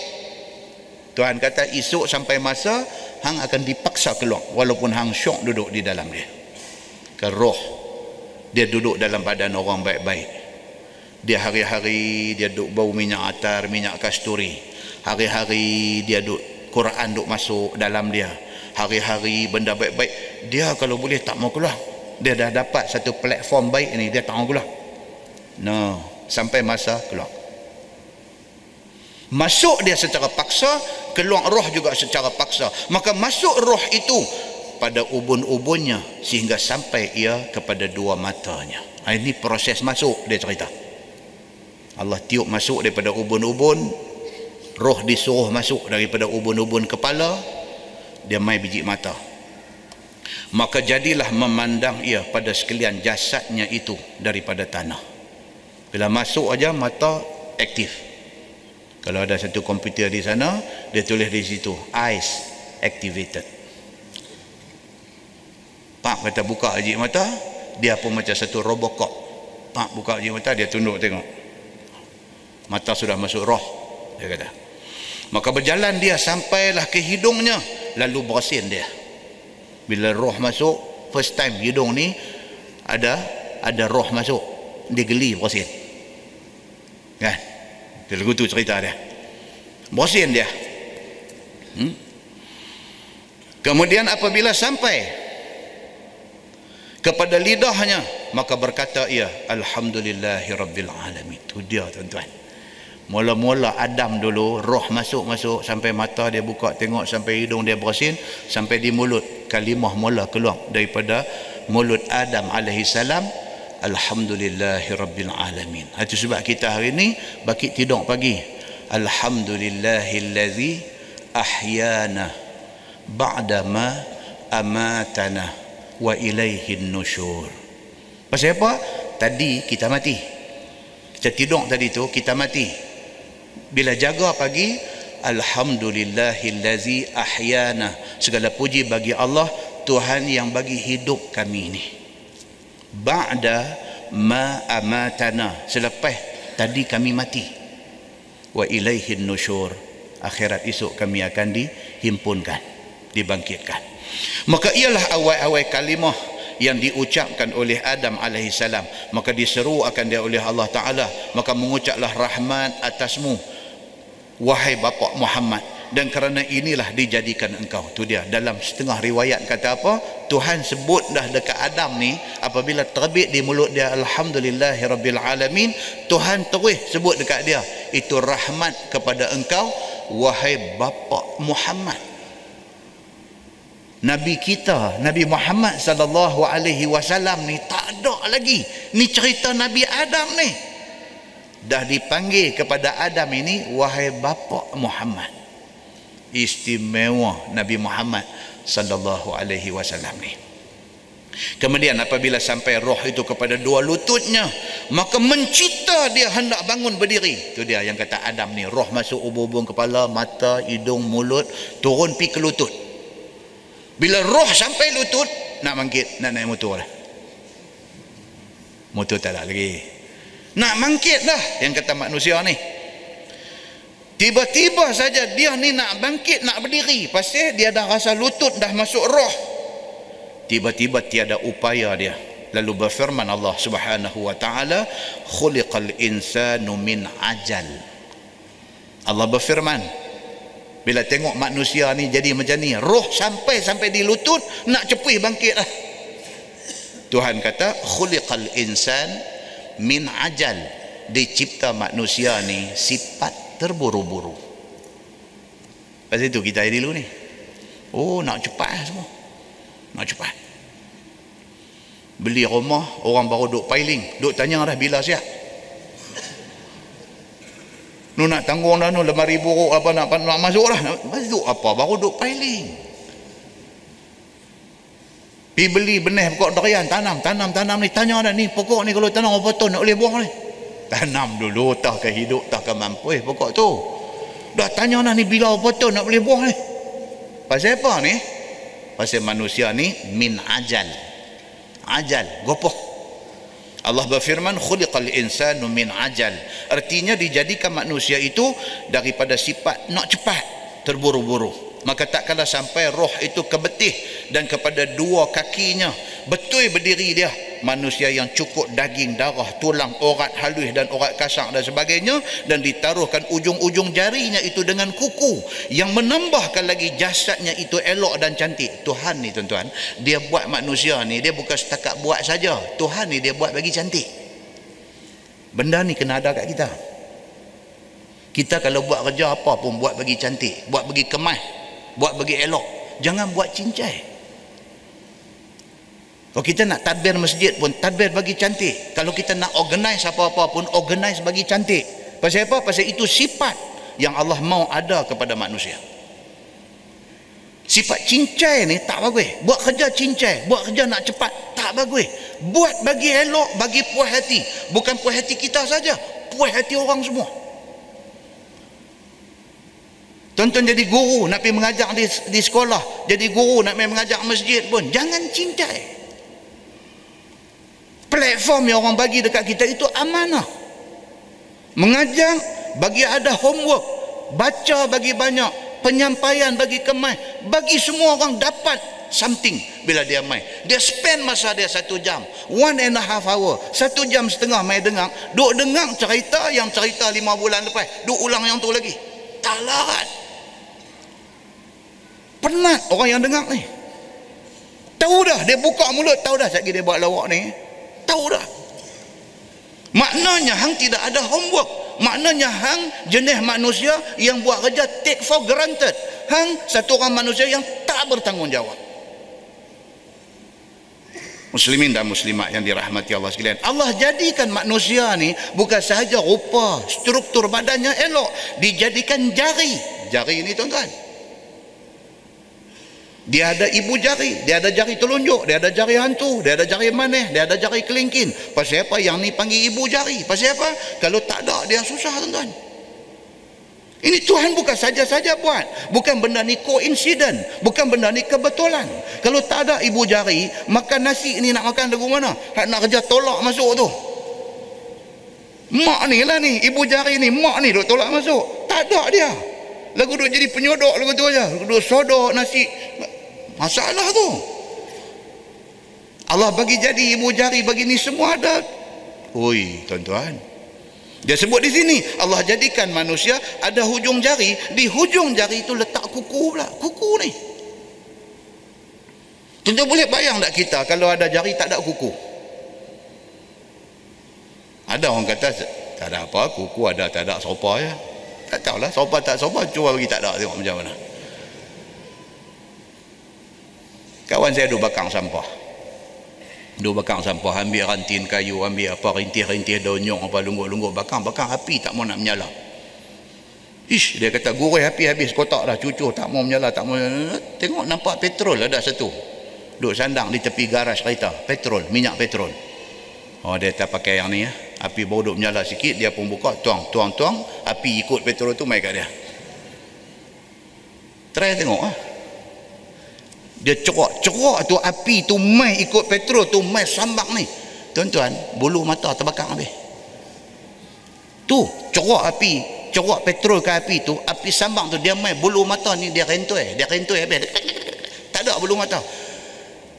Tuhan kata esok sampai masa hang akan dipaksa keluar walaupun hang syok duduk di dalam dia. Ke roh dia duduk dalam badan orang baik-baik. Dia hari-hari dia duduk bau minyak atar, minyak kasturi. Hari-hari dia duduk Quran duduk masuk dalam dia. Hari-hari benda baik-baik. Dia kalau boleh tak mau keluar. Dia dah dapat satu platform baik ni dia tak mau keluar. No sampai masa keluar masuk dia secara paksa keluar roh juga secara paksa maka masuk roh itu pada ubun-ubunnya sehingga sampai ia kepada dua matanya ha, ini proses masuk dia cerita Allah tiup masuk daripada ubun-ubun roh disuruh masuk daripada ubun-ubun kepala dia mai biji mata maka jadilah memandang ia pada sekalian jasadnya itu daripada tanah bila masuk aja mata aktif. Kalau ada satu komputer di sana, dia tulis di situ eyes activated. Pak kata buka aja mata, dia pun macam satu robocop. Pak buka aja mata, dia tunduk tengok. Mata sudah masuk roh, dia kata. Maka berjalan dia sampailah ke hidungnya, lalu bersin dia. Bila roh masuk, first time hidung ni ada ada roh masuk, dia geli bersin. Kan? Dia lagu tu cerita dia. Bosin dia. Hmm? kemudian apabila sampai kepada lidahnya maka berkata ia alhamdulillahi rabbil alamin. Tu dia tuan-tuan mula-mula Adam dulu roh masuk-masuk sampai mata dia buka tengok sampai hidung dia bersin sampai di mulut kalimah mula keluar daripada mulut Adam alaihi salam Alhamdulillahi Rabbil Alamin. Itu sebab kita hari ini baki tidur pagi. Alhamdulillahillazi ahyana ba'dama amatana wa ilaihin nusyur. Pasal apa? Tadi kita mati. Kita tidur tadi tu kita mati. Bila jaga pagi, Alhamdulillahillazi ahyana. Segala puji bagi Allah, Tuhan yang bagi hidup kami ini ba'da ma amatana. Selepas tadi kami mati. Wa ilaihin nusyur. Akhirat esok kami akan dihimpunkan dibangkitkan. Maka ialah awal-awal kalimah yang diucapkan oleh Adam alaihissalam maka diseru akan dia oleh Allah Ta'ala. Maka mengucaplah rahmat atasmu wahai bapa Muhammad. Dan kerana inilah dijadikan engkau. Tu dia. Dalam setengah riwayat kata apa? Tuhan sebut dah dekat Adam ni apabila terbit di mulut dia alhamdulillahirabbil alamin Tuhan terus sebut dekat dia itu rahmat kepada engkau wahai bapa Muhammad Nabi kita Nabi Muhammad sallallahu alaihi wasallam ni tak ada lagi ni cerita Nabi Adam ni dah dipanggil kepada Adam ini wahai bapa Muhammad istimewa Nabi Muhammad sallallahu alaihi wasallam ni. Kemudian apabila sampai roh itu kepada dua lututnya, maka mencita dia hendak bangun berdiri. Itu dia yang kata Adam ni, roh masuk ubung-ubung kepala, mata, hidung, mulut, turun pi ke lutut. Bila roh sampai lutut, nak bangkit, nak naik motor lah. Motor tak ada lagi. Nak bangkit dah yang kata manusia ni. Tiba-tiba saja dia ni nak bangkit, nak berdiri. Pasal dia dah rasa lutut dah masuk roh. Tiba-tiba tiada upaya dia. Lalu berfirman Allah subhanahu wa ta'ala, Khuliqal insanu min ajal. Allah berfirman, bila tengok manusia ni jadi macam ni, roh sampai-sampai di lutut, nak cepih bangkit lah. Tuhan kata, Khuliqal insan min ajal. Dicipta manusia ni sifat terburu-buru. Pasal itu kita dulu ni. Oh nak cepat lah semua. Nak cepat. Beli rumah orang baru duk piling. Duk tanya dah bila siap nu nak tanggung dah nu lemari buruk apa nak, nak masuk lah masuk apa? Baru duk piling. Pergi beli benih pokok durian tanam tanam tanam ni. Tanya dah ni pokok ni kalau tanam apa tu nak boleh buang ni? Tanam dulu tak ke hidup tak ke mampu eh, pokok tu. Dah tanya nak ni bila betul nak boleh buah ni? Pasal apa ni? Pasal manusia ni min ajal. Ajal gopoh Allah berfirman khuliqal insanu min ajal. Artinya dijadikan manusia itu daripada sifat nak cepat terburu-buru maka tak kala sampai roh itu ke betih dan kepada dua kakinya betul berdiri dia manusia yang cukup daging, darah, tulang, orat halus dan orat kasar dan sebagainya dan ditaruhkan ujung-ujung jarinya itu dengan kuku yang menambahkan lagi jasadnya itu elok dan cantik. Tuhan ni tuan-tuan, dia buat manusia ni, dia bukan setakat buat saja. Tuhan ni dia buat bagi cantik. Benda ni kena ada kat kita. Kita kalau buat kerja apa pun buat bagi cantik, buat bagi kemas, buat bagi elok. Jangan buat cincai. Kalau kita nak tadbir masjid pun tadbir bagi cantik. Kalau kita nak organize apa-apa pun organize bagi cantik. Pasal apa? Pasal itu sifat yang Allah mau ada kepada manusia. Sifat cincai ni tak bagus. Buat kerja cincai, buat kerja nak cepat, tak bagus. Buat bagi elok, bagi puas hati. Bukan puas hati kita saja, puas hati orang semua. Tonton jadi guru nak pergi mengajar di, di sekolah, jadi guru nak pergi mengajar masjid pun jangan cincai platform yang orang bagi dekat kita itu amanah. Mengajar bagi ada homework baca bagi banyak penyampaian bagi kemai bagi semua orang dapat something bila dia main. Dia spend masa dia satu jam one and a half hour satu jam setengah main dengar duk dengar cerita yang cerita lima bulan lepas duk ulang yang tu lagi. Tak larat penat orang yang dengar ni. Tahu dah dia buka mulut tahu dah sekali dia buat lawak ni. Tahu dah. Maknanya hang tidak ada homework. Maknanya hang jenis manusia yang buat kerja take for granted. Hang satu orang manusia yang tak bertanggungjawab. Muslimin dan muslimat yang dirahmati Allah sekalian. Allah jadikan manusia ni bukan sahaja rupa struktur badannya elok. Dijadikan jari. Jari ini tuan-tuan dia ada ibu jari, dia ada jari telunjuk, dia ada jari hantu, dia ada jari maneh, dia ada jari kelingkin. Pasal apa yang ni panggil ibu jari? Pasal apa? Kalau tak ada dia susah tuan-tuan. Ini Tuhan bukan saja-saja buat. Bukan benda ni koinsiden. Bukan benda ni kebetulan. Kalau tak ada ibu jari, makan nasi ni nak makan dari mana? Hak nak kerja tolak masuk tu. Mak ni lah ni, ibu jari ni, mak ni duk tolak masuk. Tak ada dia. Lagu duk jadi penyodok lagu tu aja. Duk sodok nasi masalah tu. Allah bagi jadi ibu jari bagi ni semua ada. Oi tuan-tuan. Dia sebut di sini Allah jadikan manusia ada hujung jari. Di hujung jari itu letak kuku pula. Kuku ni. Tuan-tuan boleh bayang tak kita kalau ada jari tak ada kuku? Ada orang kata tak ada apa kuku ada tak ada sopa ya. Tak tahulah sopa tak sopa cuba bagi tak ada tengok macam mana kawan saya duduk bakang sampah. Duduk bakang sampah ambil rantin kayu ambil apa rintih-rintih daun nyong apa lungguk-lungguk bakang bakang api tak mau nak menyala. Ish dia kata gurih api habis kotak dah cucu tak mau menyala tak mau tengok nampak petrol ada satu. Duduk sandang di tepi garas kereta petrol minyak petrol. Oh dia tak pakai yang ni ya api baru duduk menyala sikit dia pun buka tuang tuang tuang. Api ikut petrol tu mai kat dia. Try tengok ah dia cerak cerak tu api tu mai ikut petrol tu mai sambak ni. Tuan-tuan bulu mata terbakar habis. Tu cerak api cerak petrol ke api tu api sambak tu dia mai bulu mata ni dia rentoi dia rentoi habis. Tak ada bulu mata.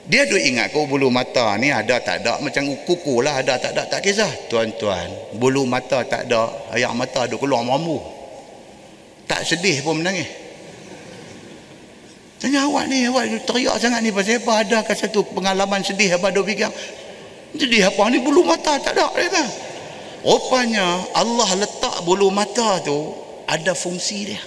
Dia duk ingat kau bulu mata ni ada tak ada macam kuku lah ada tak ada tak kisah. Tuan-tuan bulu mata tak ada air mata duk keluar mambu tak sedih pun menangis Tanya awak ni, awak teriak sangat ni pasal apa? Adakah satu pengalaman sedih apa ada fikir? Jadi apa ni bulu mata tak ada dia kan? Rupanya Allah letak bulu mata tu ada fungsi dia.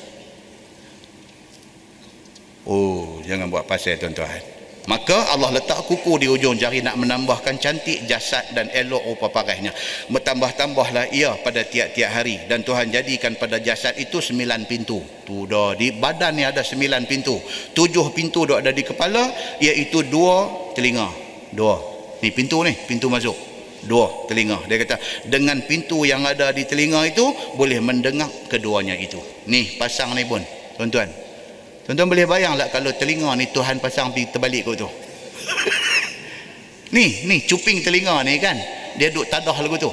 Oh, jangan buat pasal tuan-tuan. Maka Allah letak kuku di ujung jari nak menambahkan cantik jasad dan elok rupa parahnya. Bertambah-tambahlah ia pada tiap-tiap hari. Dan Tuhan jadikan pada jasad itu sembilan pintu. Tu dah di badan ni ada sembilan pintu. Tujuh pintu dah ada di kepala iaitu dua telinga. Dua. Ni pintu ni, pintu masuk. Dua telinga. Dia kata dengan pintu yang ada di telinga itu boleh mendengar keduanya itu. Ni pasang ni pun. Tuan-tuan, Tuan-tuan boleh bayang tak kalau telinga ni Tuhan pasang pergi terbalik kot tu. ni, ni cuping telinga ni kan. Dia duduk tadah lagu tu.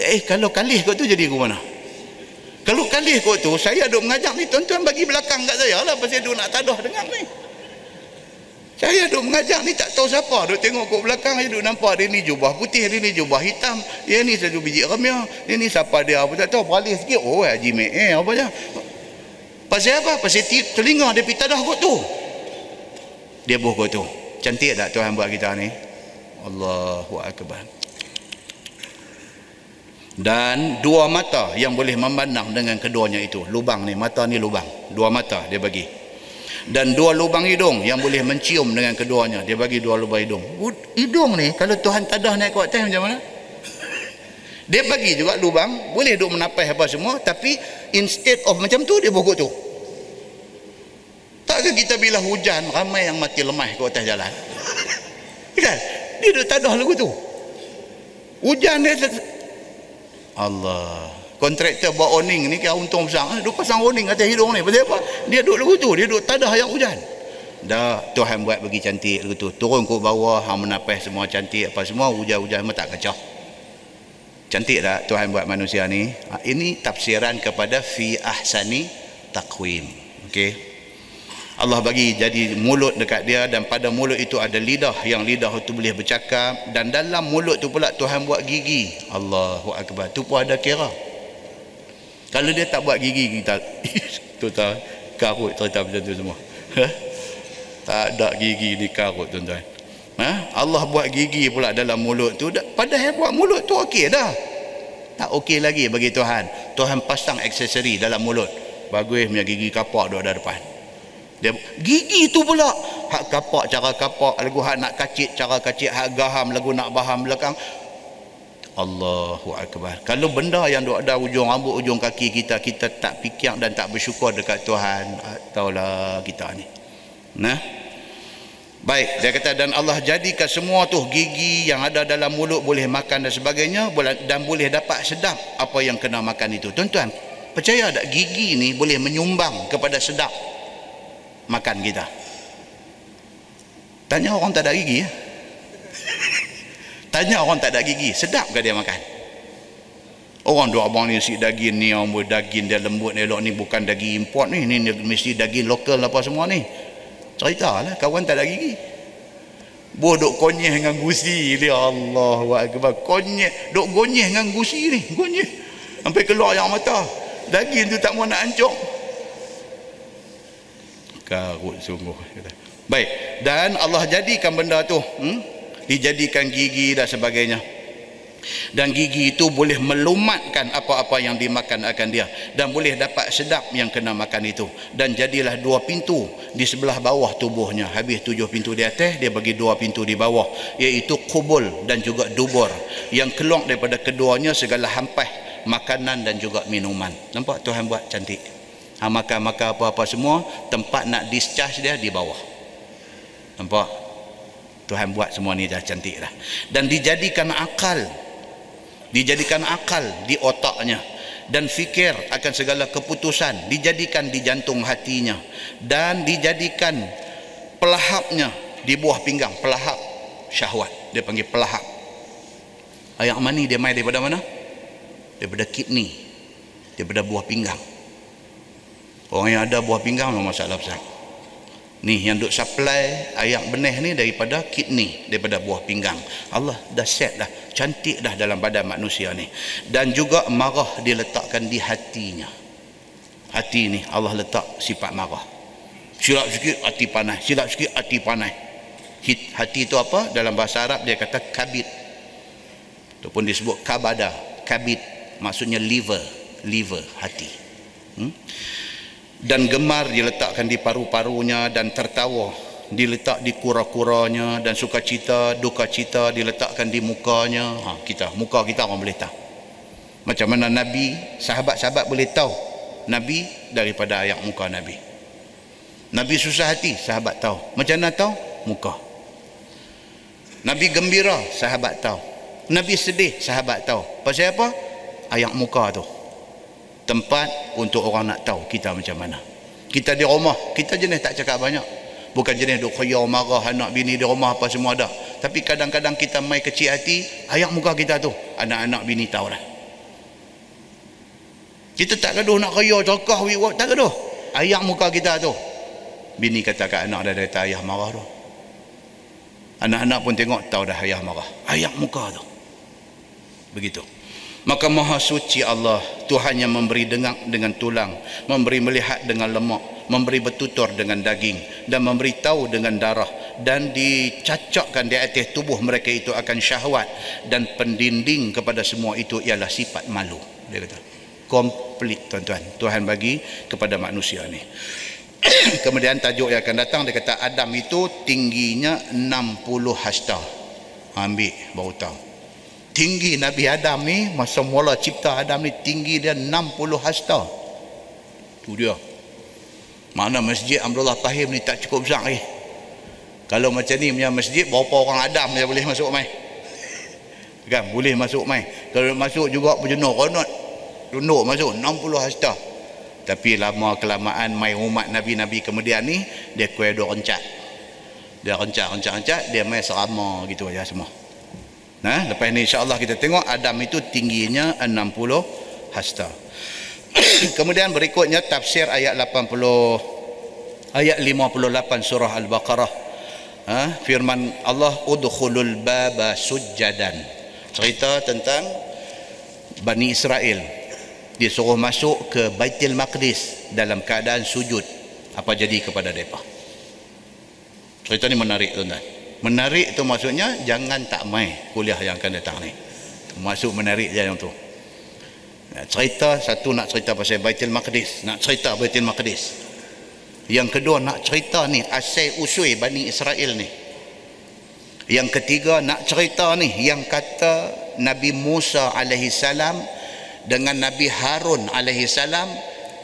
Eh kalau kalih kot tu jadi ke mana? Kalau kalih kot tu saya duduk mengajak ni tuan-tuan bagi belakang kat saya lah pasal duduk nak tadah dengar ni. Saya duduk mengajak ni tak tahu siapa duduk tengok kat belakang saya duduk nampak dia ni jubah putih dia ni jubah hitam dia ni satu biji remia dia ni siapa dia apa tak tahu balik sikit oh Haji Mek eh apa je Pasal apa? Pasal telinga dia pergi tadah kot tu. Dia buh kot tu. Cantik tak Tuhan buat kita ni? Allahu Akbar. Dan dua mata yang boleh memandang dengan keduanya itu. Lubang ni, mata ni lubang. Dua mata dia bagi. Dan dua lubang hidung yang boleh mencium dengan keduanya. Dia bagi dua lubang hidung. Hidung ni, kalau Tuhan tadah naik kuat atas macam mana? Dia bagi juga lubang, boleh duduk menapai apa semua, tapi instead of macam tu, dia bokok tu. Takkah kita bila hujan, ramai yang mati lemah ke atas jalan? kan? Dia duduk tadah lagu tu. Hujan dia... Allah. Kontraktor buat awning ni, kaya untung besar. Dia pasang awning atas hidung ni. Pasal apa? Dia duduk lagu tu. Dia duduk tadah yang hujan. Dah Tuhan buat bagi cantik lagu tu. Turun ke bawah, hang menapai semua cantik apa semua, hujan-hujan semua tak kacau. Cantik tak Tuhan buat manusia ni? Ha, ini tafsiran kepada fi ahsani takwim. Okey. Allah bagi jadi mulut dekat dia dan pada mulut itu ada lidah yang lidah itu boleh bercakap dan dalam mulut tu pula Tuhan buat gigi. Allahu akbar. Tu pun ada kira. Kalau dia tak buat gigi kita tu tak karut cerita macam tu semua. Tak ada gigi di karut tuan-tuan ha? Allah buat gigi pula dalam mulut tu. Padahal buat mulut tu okey dah. Tak okey lagi bagi Tuhan. Tuhan pasang aksesori dalam mulut. Bagus punya gigi kapak duduk ada depan. Dia, gigi tu pula. Hak kapak cara kapak lagu hak nak kacit cara kacit hak gaham lagu nak baham belakang. Allahu Akbar. Kalau benda yang duk ada ujung rambut ujung kaki kita kita tak fikir dan tak bersyukur dekat Tuhan. Taulah kita ni. Nah Baik, dia kata dan Allah jadikan semua tu gigi yang ada dalam mulut boleh makan dan sebagainya dan boleh dapat sedap apa yang kena makan itu. Tuan-tuan, percaya tak gigi ni boleh menyumbang kepada sedap makan kita? Tanya orang tak ada gigi ya. Tanya orang tak ada gigi, sedap ke dia makan? Orang dua abang ni si daging ni, orang daging dia lembut elok ni bukan daging import ni, ni mesti daging lokal apa semua ni cerita lah kawan tak ada gigi buah duk konyeh dengan gusi dia Allah akbar. Konyeh duk gonyeh dengan gusi ni gonyeh. Sampai keluar yang mata. Daging tu tak mau nak hancur. Karut sungguh. Baik dan Allah jadikan benda tu hmm? dijadikan gigi dan sebagainya dan gigi itu boleh melumatkan apa-apa yang dimakan akan dia. Dan boleh dapat sedap yang kena makan itu. Dan jadilah dua pintu di sebelah bawah tubuhnya. Habis tujuh pintu di atas dia bagi dua pintu di bawah. Iaitu kubul dan juga dubur. Yang keluar daripada keduanya segala hampah makanan dan juga minuman. Nampak Tuhan buat cantik? Ha, makan-makan apa-apa semua tempat nak discharge dia di bawah. Nampak? Tuhan buat semua ni dah cantik lah dan dijadikan akal dijadikan akal di otaknya dan fikir akan segala keputusan dijadikan di jantung hatinya dan dijadikan pelahapnya di buah pinggang pelahap syahwat. Dia panggil pelahap. Ayam mani dia main daripada mana? Daripada kidney daripada buah pinggang. Orang yang ada buah pinggang memang masalah besar ni yang duk supply ayak benih ni daripada kidney daripada buah pinggang. Allah dah set dah cantik dah dalam badan manusia ni. Dan juga marah diletakkan di hatinya. Hati ni Allah letak sifat marah. Silap sikit hati panas. Silap sikit hati panas. Hati itu apa? Dalam bahasa Arab dia kata kabit ataupun disebut kabada kabit maksudnya liver liver hati. Hmm? Dan gemar diletakkan di paru-parunya dan tertawa. Diletak di kura-kuranya dan sukacita duka cita diletakkan di mukanya. Ha, kita. Muka kita orang boleh tahu. Macam mana Nabi sahabat-sahabat boleh tahu Nabi daripada ayat muka Nabi. Nabi susah hati sahabat tahu. Macam mana tahu? Muka. Nabi gembira sahabat tahu. Nabi sedih sahabat tahu. Pasal apa? Ayat muka tu tempat untuk orang nak tahu kita macam mana. Kita di rumah kita jenis tak cakap banyak. Bukan jenis duk khayau marah anak bini di rumah apa semua ada tapi kadang-kadang kita mai kecil hati ayam muka kita tu anak-anak bini tahu dah. Kita tak gaduh nak khayau cakap tak gaduh. Ayam muka kita tu. Bini kata kat anak dah dari ayah marah tu. Anak-anak pun tengok tahu dah ayah marah. Ayam muka tu. Begitu maka maha suci Allah Tuhan yang memberi dengar dengan tulang memberi melihat dengan lemak memberi bertutur dengan daging dan memberi tahu dengan darah dan dicacakkan di atas tubuh mereka itu akan syahwat dan pendinding kepada semua itu ialah sifat malu. Dia kata komplit tuan-tuan. Tuhan bagi kepada manusia ni. Kemudian tajuk yang akan datang dia kata Adam itu tingginya 60 hasta. Ambil baru tahu tinggi Nabi Adam ni masa mula cipta Adam ni tinggi dia 60 hasta. Tu dia. Mana masjid Abdullah Fahim ni tak cukup besar lagi kalau macam ni punya masjid berapa orang Adam dia boleh masuk mai? Kan boleh masuk mai. Kalau masuk juga berjenuh konot tunduk masuk 60 hasta. Tapi lama kelamaan mai umat Nabi-Nabi kemudian ni dia kuih dua rencak dia rencak rencak rencak dia mai serama gitu aja semua Nah, lepas ni insya-Allah kita tengok Adam itu tingginya 60 hasta. Kemudian berikutnya tafsir ayat 80 ayat 58 surah Al-Baqarah. Ha, firman Allah udkhulul baba sujjadan. Cerita tentang Bani Israel disuruh masuk ke Baitul Maqdis dalam keadaan sujud. Apa jadi kepada mereka? Cerita ni menarik tuan-tuan menarik tu maksudnya jangan tak mai kuliah yang akan datang ni. Masuk menarik je yang tu. Cerita satu nak cerita pasal Baitul Maqdis nak cerita Baitul Maqdis. Yang kedua nak cerita ni asal usul Bani Israel ni. Yang ketiga nak cerita ni yang kata Nabi Musa alaihi salam dengan Nabi Harun alaihi salam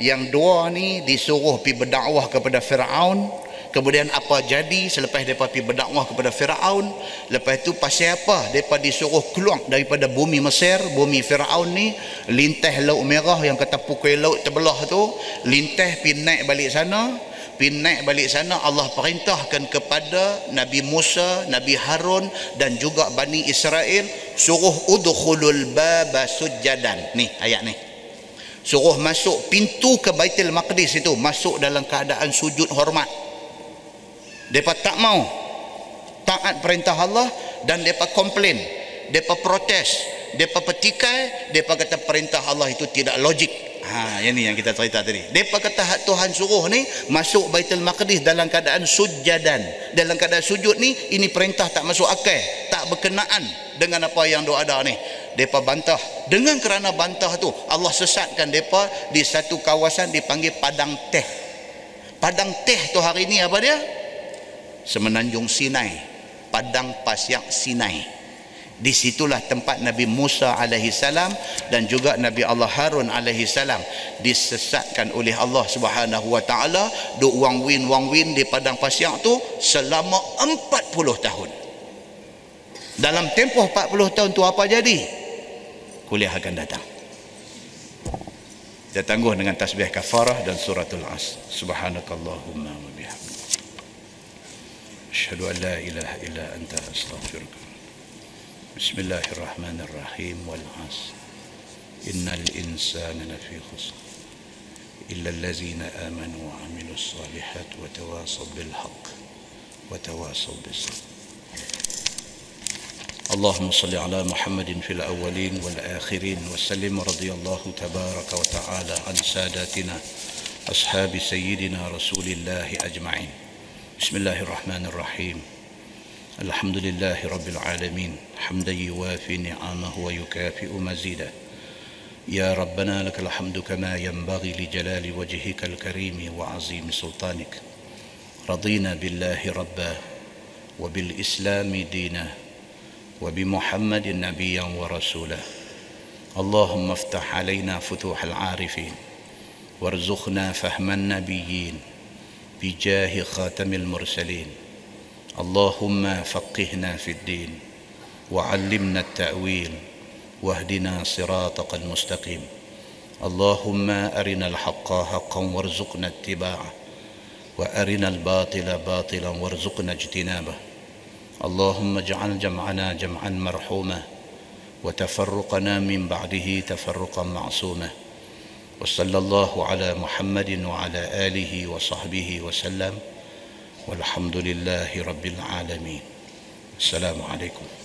yang dua ni disuruh pergi berdakwah kepada Firaun kemudian apa jadi selepas mereka pergi berdakwah kepada Fir'aun lepas itu pasal apa mereka disuruh keluar daripada bumi Mesir bumi Fir'aun ni lintah laut merah yang kata pukul laut terbelah tu lintah pergi naik balik sana pergi naik balik sana Allah perintahkan kepada Nabi Musa Nabi Harun dan juga Bani Israel suruh udkhulul baba sujjadan ni ayat ni. Suruh masuk pintu ke Baitul Maqdis itu masuk dalam keadaan sujud hormat mereka tak mau taat perintah Allah dan mereka komplain mereka protes mereka petikai mereka kata perintah Allah itu tidak logik Ha, yang ni yang kita cerita tadi. Depa kata hak Tuhan suruh ni masuk Baitul Maqdis dalam keadaan sujadan. Dalam keadaan sujud ni ini perintah tak masuk akal, tak berkenaan dengan apa yang doa ada ni. Depa bantah. Dengan kerana bantah tu Allah sesatkan depa di satu kawasan dipanggil padang teh. Padang teh tu hari ni apa dia? Semenanjung Sinai. Padang Pasyak Sinai. Di situlah tempat Nabi Musa alaihi salam dan juga Nabi Allah Harun alaihi salam disesatkan oleh Allah Subhanahu wa taala duk wang win wang win di padang pasir tu selama 40 tahun. Dalam tempoh 40 tahun tu apa jadi? Kuliah akan datang. Kita tangguh dengan tasbih kafarah dan suratul as. Subhanakallahumma. Asyhadu an la ilaha illa anta astaghfiruka بسم الله الرحمن الرحيم والعصر. إن الإنسان لفي خسر. إلا الذين آمنوا وعملوا الصالحات وتواصوا بالحق وتواصوا بالصبر. اللهم صل على محمد في الأولين والآخرين وسلم رضي الله تبارك وتعالى عن ساداتنا أصحاب سيدنا رسول الله أجمعين. بسم الله الرحمن الرحيم الحمد لله رب العالمين حمدا يوافي نعمه ويكافئ مزيده يا ربنا لك الحمد كما ينبغي لجلال وجهك الكريم وعظيم سلطانك رضينا بالله ربا وبالإسلام دينا وبمحمد نبيا ورسولا اللهم افتح علينا فتوح العارفين وارزقنا فهم النبيين بجاه خاتم المرسلين. اللهم فقهنا في الدين وعلمنا التأويل واهدنا صراطك المستقيم. اللهم أرنا الحق حقا وارزقنا اتباعه وأرنا الباطل باطلا وارزقنا اجتنابه. اللهم اجعل جمعنا جمعا مرحوما وتفرقنا من بعده تفرقا معصوما. وصلى الله على محمد وعلى آله وصحبه وسلم والحمد لله رب العالمين. السلام عليكم.